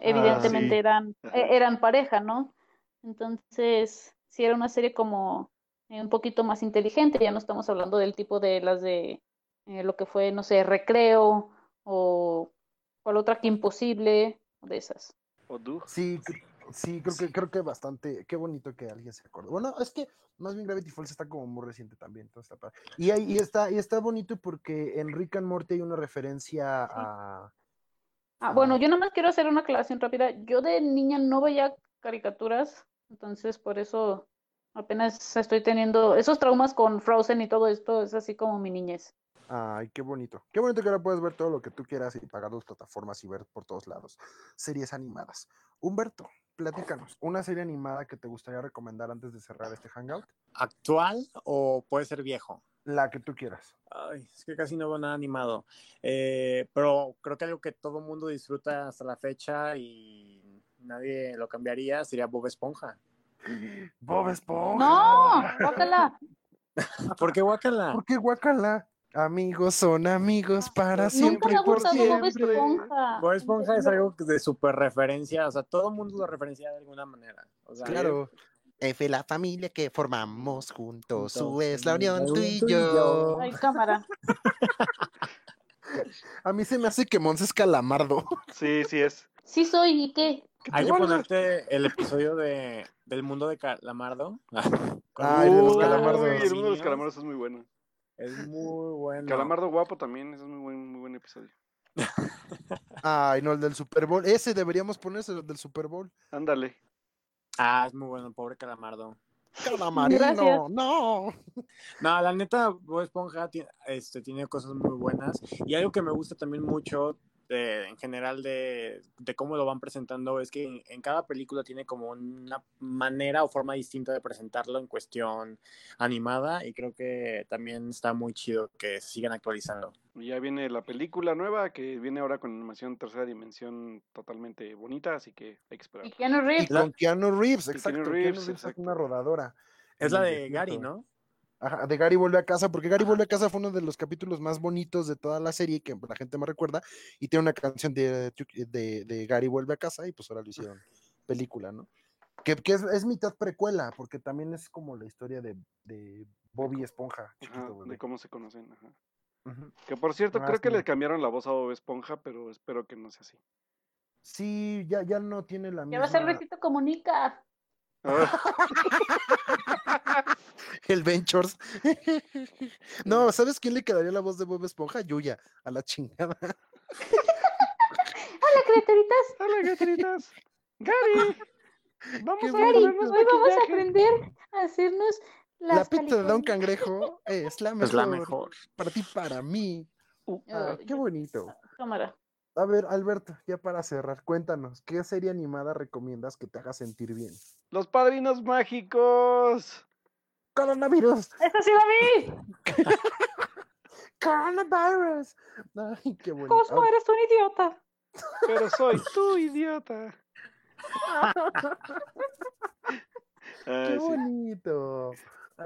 evidentemente ah, sí. eran, e, eran pareja, ¿no? Entonces, sí era una serie como eh, un poquito más inteligente, ya no estamos hablando del tipo de las de eh, lo que fue, no sé, Recreo o cual otra que Imposible, de esas. Sí, sí, creo que, creo que bastante, qué bonito que alguien se acordó. Bueno, es que más bien Gravity Falls está como muy reciente también, entonces está y, hay, y, está, y está bonito porque en Rick and Morty hay una referencia sí. a... Ah, bueno, yo nada más quiero hacer una aclaración rápida. Yo de niña no veía caricaturas, entonces por eso apenas estoy teniendo esos traumas con Frozen y todo esto, es así como mi niñez. Ay, qué bonito. Qué bonito que ahora puedes ver todo lo que tú quieras y pagar las plataformas y ver por todos lados. Series animadas. Humberto, platícanos, ¿una serie animada que te gustaría recomendar antes de cerrar este hangout? ¿Actual o puede ser viejo? La que tú quieras. Ay, es que casi no veo nada animado. Eh, pero creo que algo que todo el mundo disfruta hasta la fecha y nadie lo cambiaría sería Bob Esponja. Bob Esponja. No, guácala. ¿Por qué guácala? ¿Por qué guácala? Amigos son amigos para Nunca siempre y por gustado Bob siempre. Esponja. Bob Esponja es algo de super referencia, o sea, todo el mundo lo referencia de alguna manera. O sea, Claro. F la familia que formamos juntos, su Juntos, es la unión tú y yo. Ay, cámara. A mí se me hace que Monse es calamardo. Sí, sí es. Sí soy, ¿y qué? Hay que ponerte el episodio de, del mundo de Calamardo. Ay, de los calamardos. el mundo de los calamardos es muy bueno. Es muy bueno. Calamardo guapo también, es un muy buen, muy buen episodio. Ay, no, el del Super Bowl. Ese deberíamos ponerse, el del Super Bowl. Ándale. Ah, es muy bueno, el pobre Calamardo. Calamarino, Gracias. no. No, la neta, Bob Esponja tiene, este, tiene cosas muy buenas. Y algo que me gusta también mucho, eh, en general, de, de cómo lo van presentando, es que en, en cada película tiene como una manera o forma distinta de presentarlo en cuestión animada. Y creo que también está muy chido que se sigan actualizando. Y ya viene la película nueva que viene ahora con animación tercera dimensión totalmente bonita, así que hay que esperar. Y Keanu Y Reeves. con Keanu Reeves, Keanu exacto. Keanu Reeves, Reeves, es exacto. una rodadora. Es la de. Gary, ¿no? Ajá, de Gary vuelve a casa, porque Gary vuelve a casa fue uno de los capítulos más bonitos de toda la serie que la gente más recuerda, y tiene una canción de, de, de Gary vuelve a casa, y pues ahora lo hicieron película, ¿no? Que, que es, es mitad precuela, porque también es como la historia de, de Bobby Esponja, Ajá, de cómo se conocen. Ajá. Que por cierto, Ah, creo que le cambiaron la voz a Bob Esponja, pero espero que no sea así. Sí, ya, ya no tiene la Ya misma. va a ser Comunica. Ah, El Ventures. no, ¿sabes quién le quedaría la voz de Bob Esponja? Yuya, a la chingada. Hola, criaturitas. Hola, gateritas. Gary, vamos a Gary, hoy vamos a aprender a hacernos La pizza de Don. Cangrejo es la mejor. Es la mejor. Para ti, para mí. Uh, Ah, qué bonito. Cámara. A ver, Alberto, ya para cerrar, cuéntanos, ¿qué serie animada recomiendas que te haga sentir bien? Los padrinos mágicos. Coronavirus, ¡Esta sí la vi! coronavirus. Ay, qué bonito. Cosmo, eres un idiota. Pero soy tu idiota. qué sí. bonito.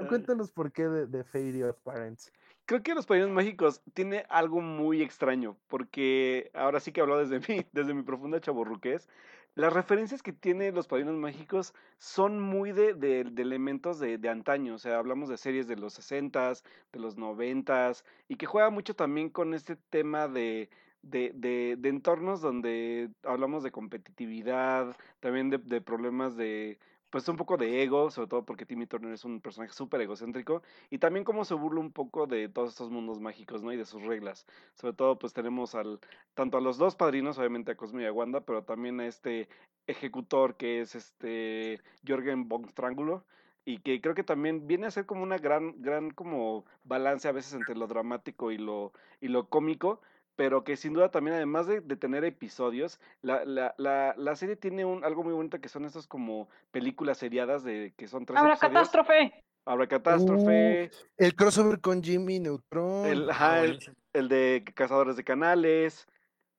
Cuéntanos por qué de, de Fairy of Parents. Creo que Los Padrinos Mágicos tiene algo muy extraño, porque ahora sí que hablo desde mi, desde mi profunda chaborruqués. Las referencias que tiene Los Padrinos Mágicos son muy de, elementos de, de antaño, o sea, hablamos de series de los 60s, de los 90s, y que juega mucho también con este tema de, entornos donde hablamos de competitividad, también de problemas de, pues un poco de ego, sobre todo porque Timmy Turner es un personaje súper egocéntrico, y también cómo se burla un poco de todos estos mundos mágicos, ¿no? Y de sus reglas. Sobre todo, pues tenemos al, tanto a los dos padrinos, obviamente a Cosmo y a Wanda, pero también a este ejecutor que es este Jorgen von Strangulo, y que creo que también viene a ser como una gran, gran como balance a veces entre lo dramático y lo, y lo cómico, pero que sin duda también, además de, de tener episodios, la, la, la, la serie tiene un, algo muy bonito que son estos como películas seriadas de que son tres ¡Habrá episodios. catástrofe! Habrá catástrofe, El crossover con Jimmy Neutron. el, ajá, el, de cazadores de canales.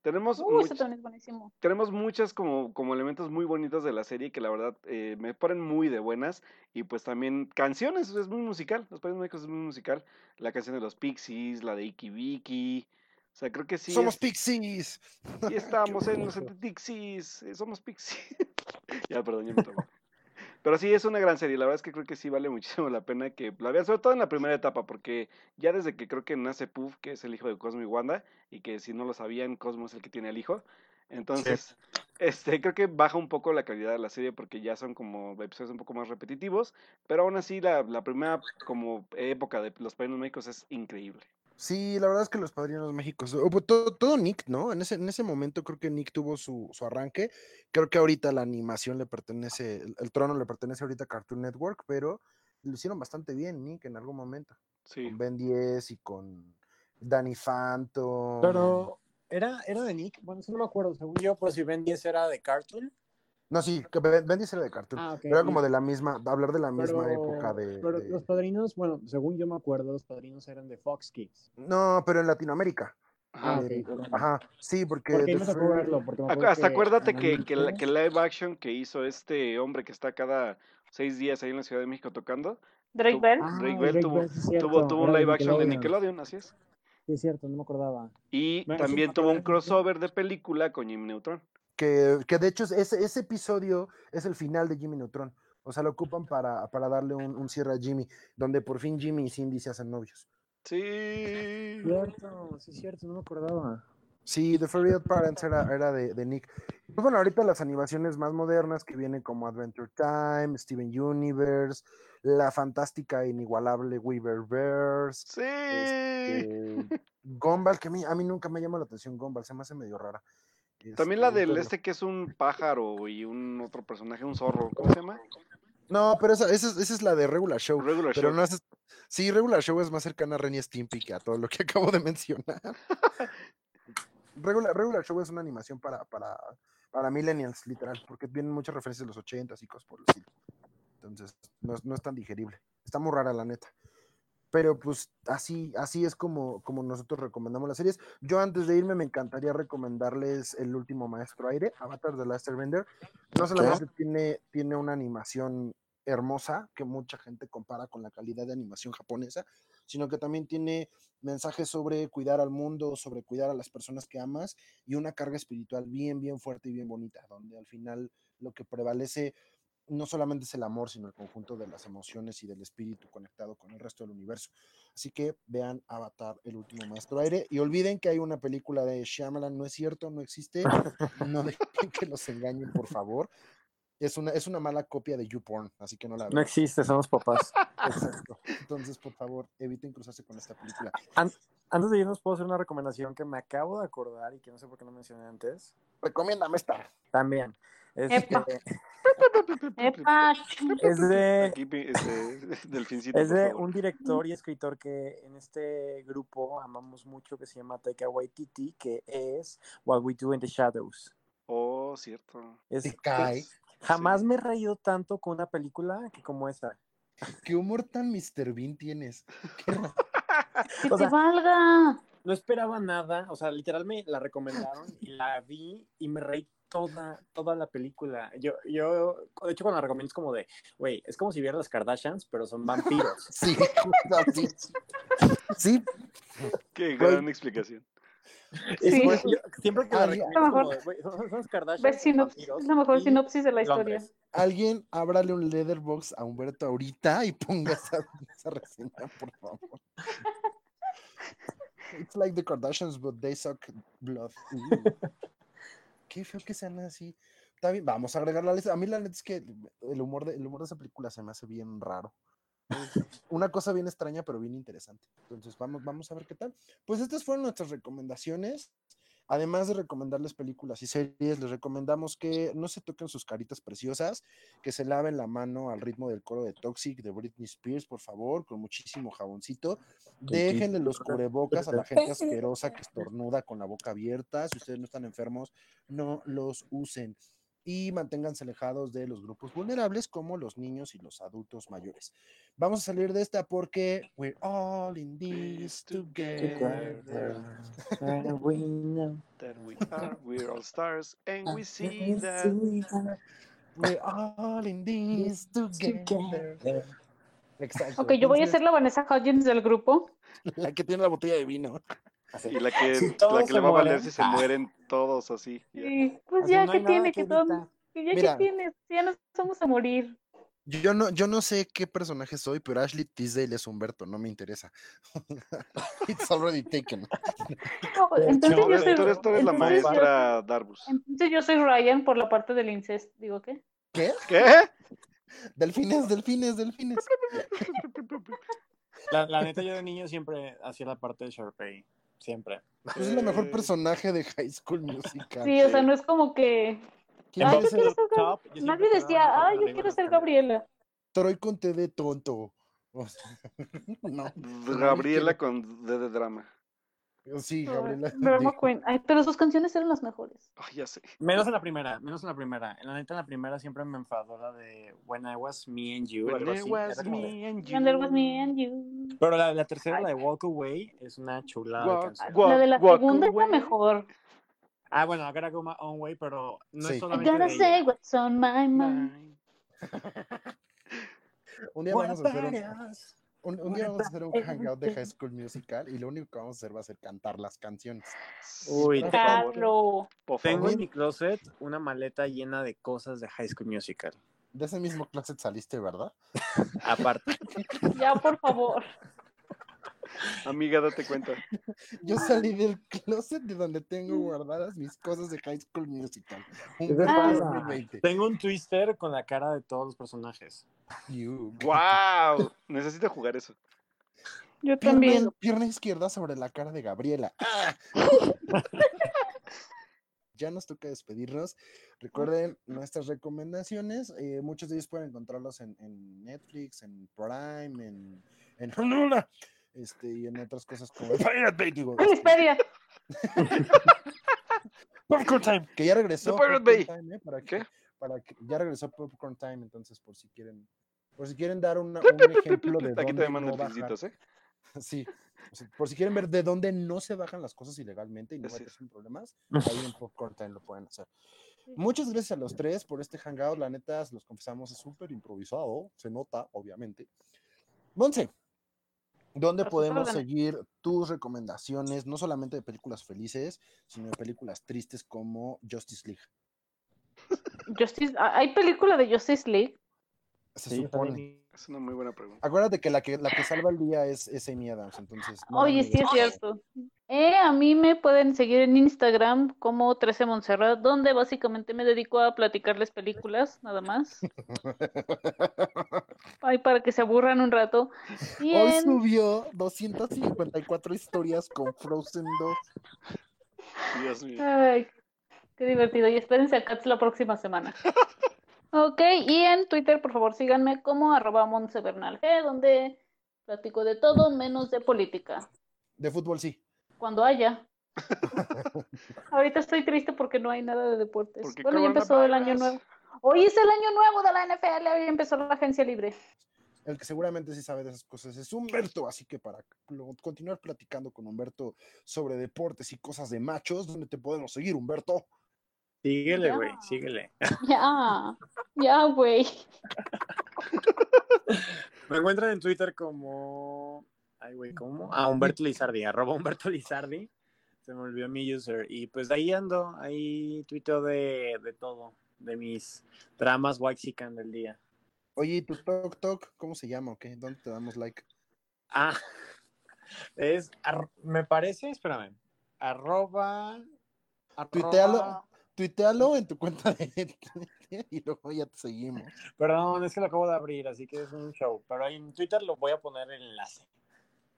Tenemos, Uh, much- también es buenísimo. tenemos muchas como, como elementos muy bonitos de la serie que la verdad eh, me ponen muy de buenas. Y pues también canciones, es muy musical. Los Padrinos Mágicos es muy musical. La canción de los Pixies, la de Iki Vicky. O sea, creo que sí. Somos es- Pixies. Sí estamos en los Pixies, eh, somos Pixies. ya, perdón, ya me trabé. Pero sí, es una gran serie. La verdad es que creo que sí vale muchísimo la pena que la vean, sobre todo en la primera etapa, porque ya desde que creo que nace Puff, que es el hijo de Cosmo y Wanda, y que si no lo sabían, Cosmo es el que tiene al hijo. Entonces, este, creo que baja un poco la calidad de la serie porque ya son como episodios un poco más repetitivos, pero aún así la, la primera como época de los Padrinos Mágicos es increíble. Sí, la verdad es que los padrinos mágicos, o, pues, todo, todo Nick, ¿no? En ese, en ese momento creo que Nick tuvo su, su arranque. Creo que ahorita la animación le pertenece, el, el trono le pertenece ahorita a Cartoon Network, pero lo hicieron bastante bien, Nick, en algún momento. Sí. Con Ben 10 y con Danny Phantom. Pero era, era de Nick. Bueno, eso no me acuerdo. Según yo, por si Ben 10 era de Cartoon. No, sí, que Ben, Ben 10 era de Cartoon. Ah, era como de la misma, hablar de la misma pero- época de, Pero de- los padrinos, bueno, según yo me acuerdo, los padrinos eran de Fox Kids. No, pero en Latinoamérica. Ajá. Ah. Eh. Ajá, sí, porque... Tocó Fur- verlo. Porque Hasta acuérdate que, que, la- que live action que hizo este hombre que está cada seis días ahí en la Ciudad de México tocando, Drake Bell. Ah, Drake Bell tuvo, Bell, tuvo, cierto, tuvo un live action de Nickelodeon. Así es. Sí, es cierto, no me acordaba. Y Bueno, también tuvo un crossover de película con Jimmy Neutron. Que, que de hecho es- ese, ese episodio es el final de Jimmy Neutron. O sea, lo ocupan para, para darle un, un cierre a Jimmy, donde por fin Jimmy y Cindy se hacen novios. Sí. Cierto, sí, es cierto, no me acordaba. Sí, The Fairy Odd Parents era, era de, de Nick. Pues bueno, ahorita las animaciones más modernas que vienen como Adventure Time, Steven Universe, la fantástica e inigualable Weaververse, Sí. este, Gumball, que a mí, a mí nunca me llama la atención Gumball, se me hace medio rara. También la Este, del pero- este que es un pájaro y un otro personaje, un zorro. ¿Cómo se llama? No, pero esa, esa, es- esa es la de Regular Show. Regular Pero Show. no es. Sí, Regular Show es más cercana a Ren y Stimpy que a todo lo que acabo de mencionar. Regular, Regular Show es una animación para, para, para millennials, literal, porque vienen muchas referencias de los 80 y cosas por el estilo. Entonces, no, es- no es tan digerible. Está muy rara, la neta. Pero pues así, así es como, como nosotros recomendamos las series. Yo antes de irme me encantaría recomendarles El último maestro aire, Avatar de Last Airbender. No solamente tiene, tiene una animación hermosa que mucha gente compara con la calidad de animación japonesa, sino que también tiene mensajes sobre cuidar al mundo, sobre cuidar a las personas que amas y una carga espiritual bien, bien fuerte y bien bonita, donde al final lo que prevalece no solamente es el amor, sino el conjunto de las emociones y del espíritu conectado con el resto del universo. Así que vean Avatar, el último maestro aire, y olviden que hay una película de Shyamalan, no es cierto, no existe, no dejen que los engañen, por favor. Es una, es una mala copia de YouPorn, así que no la No vean. existe, son los papás. Exacto. Entonces, por favor, eviten cruzarse con esta película. Antes de irnos, puedo hacer una recomendación que me acabo de acordar y que no sé por qué no mencioné antes. Recomiéndame esta. También. Es, Epa. de- Epa, es de, Aquí, este, es de un director y escritor que en este grupo amamos mucho, que se llama Taika Waititi, que es What We Do in the Shadows. Oh, cierto. Es, cae. es- jamás me he reído tanto con una película que como esta. ¿Qué humor tan Mr. Bean tienes? Que te sea, valga. No esperaba nada, o sea, literal me la recomendaron y la vi y me reí toda, toda la película. Yo, yo, de hecho, cuando la recomiendo es como de, güey, es como si vieras las Kardashians, pero son vampiros. Sí, así. Sí, Qué gran explicación. Es Sí. como- yo siempre que la recomiendo es como son, son las Kardashians. Ves son sinops- vampiros es la mejor sinopsis de la historia. Londres. alguien ábrale un letterbox a Humberto ahorita y ponga esa, esa reseña, por favor. It's like the Kardashians, but they suck blood. Qué feo que sean así. Bien, vamos a agregar la lista. A mí la neta es que el humor de, el humor de esa película se me hace bien raro. Una cosa bien extraña, pero bien interesante. Entonces, vamos, vamos a ver qué tal. Pues estas fueron nuestras recomendaciones. Además de recomendarles películas y series, les recomendamos que no se toquen sus caritas preciosas, que se laven la mano al ritmo del coro de Toxic de Britney Spears, por favor, con muchísimo jaboncito. Déjenle los cubrebocas a la gente asquerosa que estornuda con la boca abierta. Si ustedes no están enfermos, no los usen. Y manténganse alejados de los grupos vulnerables como los niños y los adultos mayores. Vamos a salir de esta porque we're all in this together. And we know That we are, we're all stars, and we see that. We're all in this together. together. Exacto. Ok, yo voy a ser la Vanessa Hudgens del grupo. la que tiene la botella de vino. Así. Y la que, la que le va a valer si se ah. mueren todos así. ya. Y pues Así ya, no ¿qué hay nada tiene? que Que todo, que ya, Mira. ¿qué tiene? Ya nos vamos a morir. Yo no, yo no sé qué personaje soy, pero Ashley Tisdale es Humberto, no me interesa. It's already taken. No, De entonces hecho, Tú yo eres, soy, tú eres- tú eres la entonces yo- maestra Darbus. entonces yo soy Ryan por la parte del incesto. Digo, ¿qué? ¿Qué? ¿Qué? Delfines, delfines, delfines. La, la neta, yo de niño siempre hacía la parte de Sharpay. Siempre. Pues es el mejor Eh. personaje de High School Musical. Sí, o sea, no es como que ¿Quién Ay, es yo quiero ser Gab- yo nadie decía, mejor ay, yo quiero ser Gabriela. Troy con T de tonto? O sea, no. Gabriela con D de drama. Sí, Gabriela. Drama dijo, Queen. Ay, pero sus canciones eran las mejores. Ay, ya sé. Menos en la primera, menos en la primera. En la neta, en la primera siempre me enfadó la de When I Was Me and You. When así. was Era como de- me and And there was you. me and you. Pero la, la tercera, Ay. la de Walk Away, es una chulada Walk, canción. walk, la de la walk segunda es la away. mejor. Ah, bueno, I gotta go my own way, pero no Sí. es I solamente gotta de say ella. what's on my mind. Un día vamos a hacer un. Un- un día vamos a hacer un hangout de High School Musical y lo único que vamos a hacer va a ser cantar las canciones. Uy, Por favor, Tengo en mi closet una maleta llena de cosas de High School Musical. De ese mismo closet saliste, ¿verdad? Aparte. Ya, por favor. Amiga, date cuenta. Yo salí del closet de donde tengo guardadas mis cosas de High School Musical. Un te pasa? 2020. Tengo un twister con la cara de todos los personajes. You. ¡Wow! Necesito jugar eso. Yo Pierna, también. pierna izquierda sobre la cara de Gabriela. ¡Ah! ya nos toca despedirnos. Recuerden nuestras recomendaciones. eh, muchos de ellos pueden encontrarlos en, en Netflix, en Prime, en, en Hulu, este, y en otras cosas como Pirate Bay, digo, ¡Feliz este, feria! Popcorn Time, que ya regresó. The Pirate Popcorn Bay. Time, eh, para que, ¿Qué? para que ya regresó Popcorn Time, entonces por si quieren, por si quieren dar una- un ejemplo de Aquí dónde te mandan no bajar. ¿eh? Sí, o sea, por si quieren ver de dónde no se bajan las cosas ilegalmente y no en problemas, ahí en Popcorn Time lo pueden hacer. Muchas gracias a los tres por este hangout. La neta, los confesamos, es súper improvisado. Se nota, obviamente. Monse, ¿dónde podemos seguir tus recomendaciones, no solamente de películas felices, sino de películas tristes como Justice League? Justice, ¿hay película de Justice League? Se Sí, supone. Es una muy buena pregunta. Acuérdate que la que la que salva el día es, es Amy Adams, entonces. no Oye, sí es cierto. Eh, a mí me pueden seguir en Instagram como 13 Montserrat, donde básicamente me dedico a platicarles películas, nada más. Ay, para que se aburran un rato. Y Hoy en- subió 254 historias con Frozen 2. Dios mío. Ay, qué divertido. Y espérense a Cats la próxima semana. Ok, y en Twitter, por favor, síganme como arroba G, donde platico de todo menos de política. De fútbol sí. Cuando haya. Ahorita estoy triste porque no hay nada de deportes. Porque Bueno, ya empezó el año nuevo. Hoy es el año nuevo de la NFL, hoy empezó la agencia libre. El que seguramente sí sabe de esas cosas es Humberto, así que para continuar platicando con Humberto sobre deportes y cosas de machos, ¿dónde te podemos seguir, Humberto? Síguele, güey, síguele. Ya, ya, güey. Me encuentran en Twitter como. Ay, güey, ¿cómo? Ah, Humberto Lizardi, arroba Humberto Lizardi. Se me olvidó mi user. Y pues ahí ando, ahí tuiteo de, de todo, de mis dramas waxican del día. Oye, ¿y tu Tok Tok, cómo se llama o qué? ¿Dónde te damos like? Ah, es, ar- me parece, espérame, arroba. arroba- Tuitealo. Tuitealo en tu cuenta de Twitter y luego ya te seguimos. Perdón, es que lo acabo de abrir, así que es un show. Pero ahí en Twitter lo voy a poner el enlace.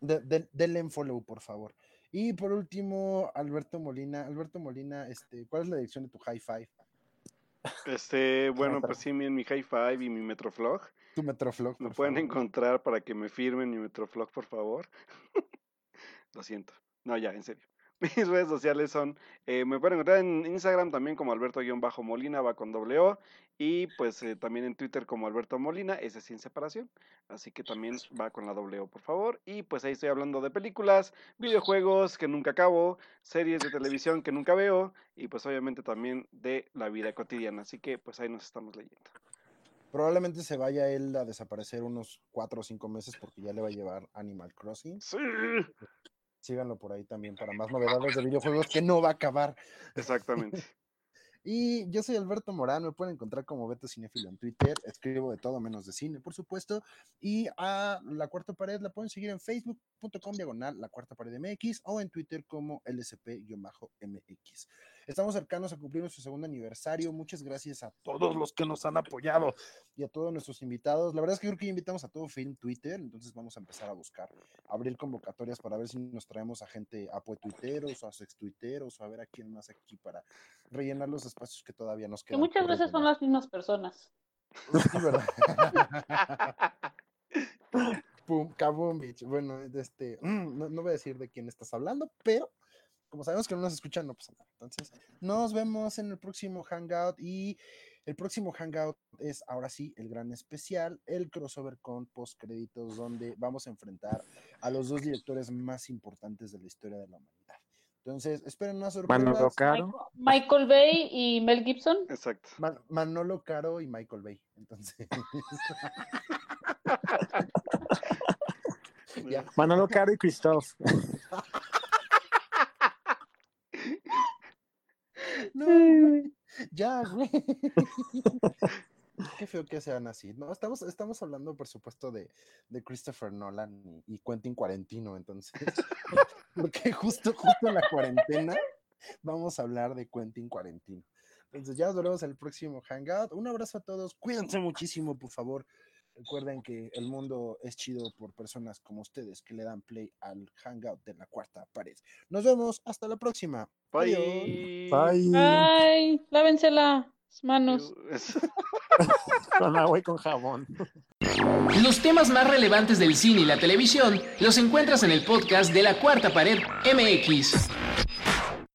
De, de- denle en follow, por favor. Y por último, Alberto Molina. Alberto Molina, este, ¿cuál es la dirección de tu high five? Este, bueno, pues sí, en mi High Five y mi Metroflog. Tu Metroflog. Me pueden favor. encontrar para que me firmen mi Metroflog, por favor. Lo siento. No, ya, en serio. Mis redes sociales son, eh, me pueden encontrar en Instagram también como Alberto-Molina, va con doble O, y pues eh, también en Twitter como Alberto Molina, ese sin separación, así que también va con la doble O, por favor, y pues ahí estoy hablando de películas, videojuegos que nunca acabo, series de televisión que nunca veo, y pues obviamente también de la vida cotidiana, así que pues ahí nos estamos leyendo. Probablemente se vaya él a desaparecer unos cuatro o cinco meses porque ya le va a llevar Animal Crossing. Sí, Síganlo por ahí también para más novedades de videojuegos que no va a acabar. exactamente. Y yo soy Alberto Morán, me pueden encontrar como Beto Cinefilo en Twitter, escribo de todo menos de cine, por supuesto, y a La Cuarta Pared la pueden seguir en facebook.com diagonal La Cuarta Pared MX o en Twitter como LSP-MX. Estamos cercanos a cumplir nuestro segundo aniversario, muchas gracias a todos los que nos han apoyado y a todos nuestros invitados. La verdad es que creo que invitamos a todo Film Twitter, entonces vamos a empezar a buscar, abrir convocatorias para ver si nos traemos a gente, a tuiteros o a sex tuiteros o a ver a quién más aquí para rellenar los espacios que todavía nos Que quedan. muchas por veces son las mismas personas. Sí, ¿verdad? Pum, kaboom, bitch. Bueno, este, no, no voy a decir de quién estás hablando, pero como sabemos que no nos escuchan, no pasa nada. Entonces, nos vemos en el próximo Hangout y el próximo Hangout es ahora sí el gran especial, el crossover con postcréditos, donde vamos a enfrentar a los dos directores más importantes de la historia de la humanidad. Entonces, esperen una sorpresa. Manolo Caro. Michael, Bay y Mel Gibson. Exacto. Man- Manolo Caro y Michael Bay. Entonces, ya. Manolo Caro y Christoph. No, güey. ya, güey. Qué feo que sean así. No, estamos, estamos hablando, por supuesto, de, de Christopher Nolan y, y Quentin Cuarentino, entonces. Porque justo, justo en la cuarentena vamos a hablar de Quentin Cuarentino. Entonces, ya nos veremos en el próximo Hangout. Un abrazo a todos. Cuídense muchísimo, por favor. Recuerden que el mundo es chido por personas como ustedes que le dan play al Hangout de la cuarta pared. Nos vemos. Hasta la próxima. Bye. Bye. Ay, lávensela las manos. Con agua y con jabón. Los temas más relevantes del cine y la televisión los encuentras en el podcast de la Cuarta Pared MX.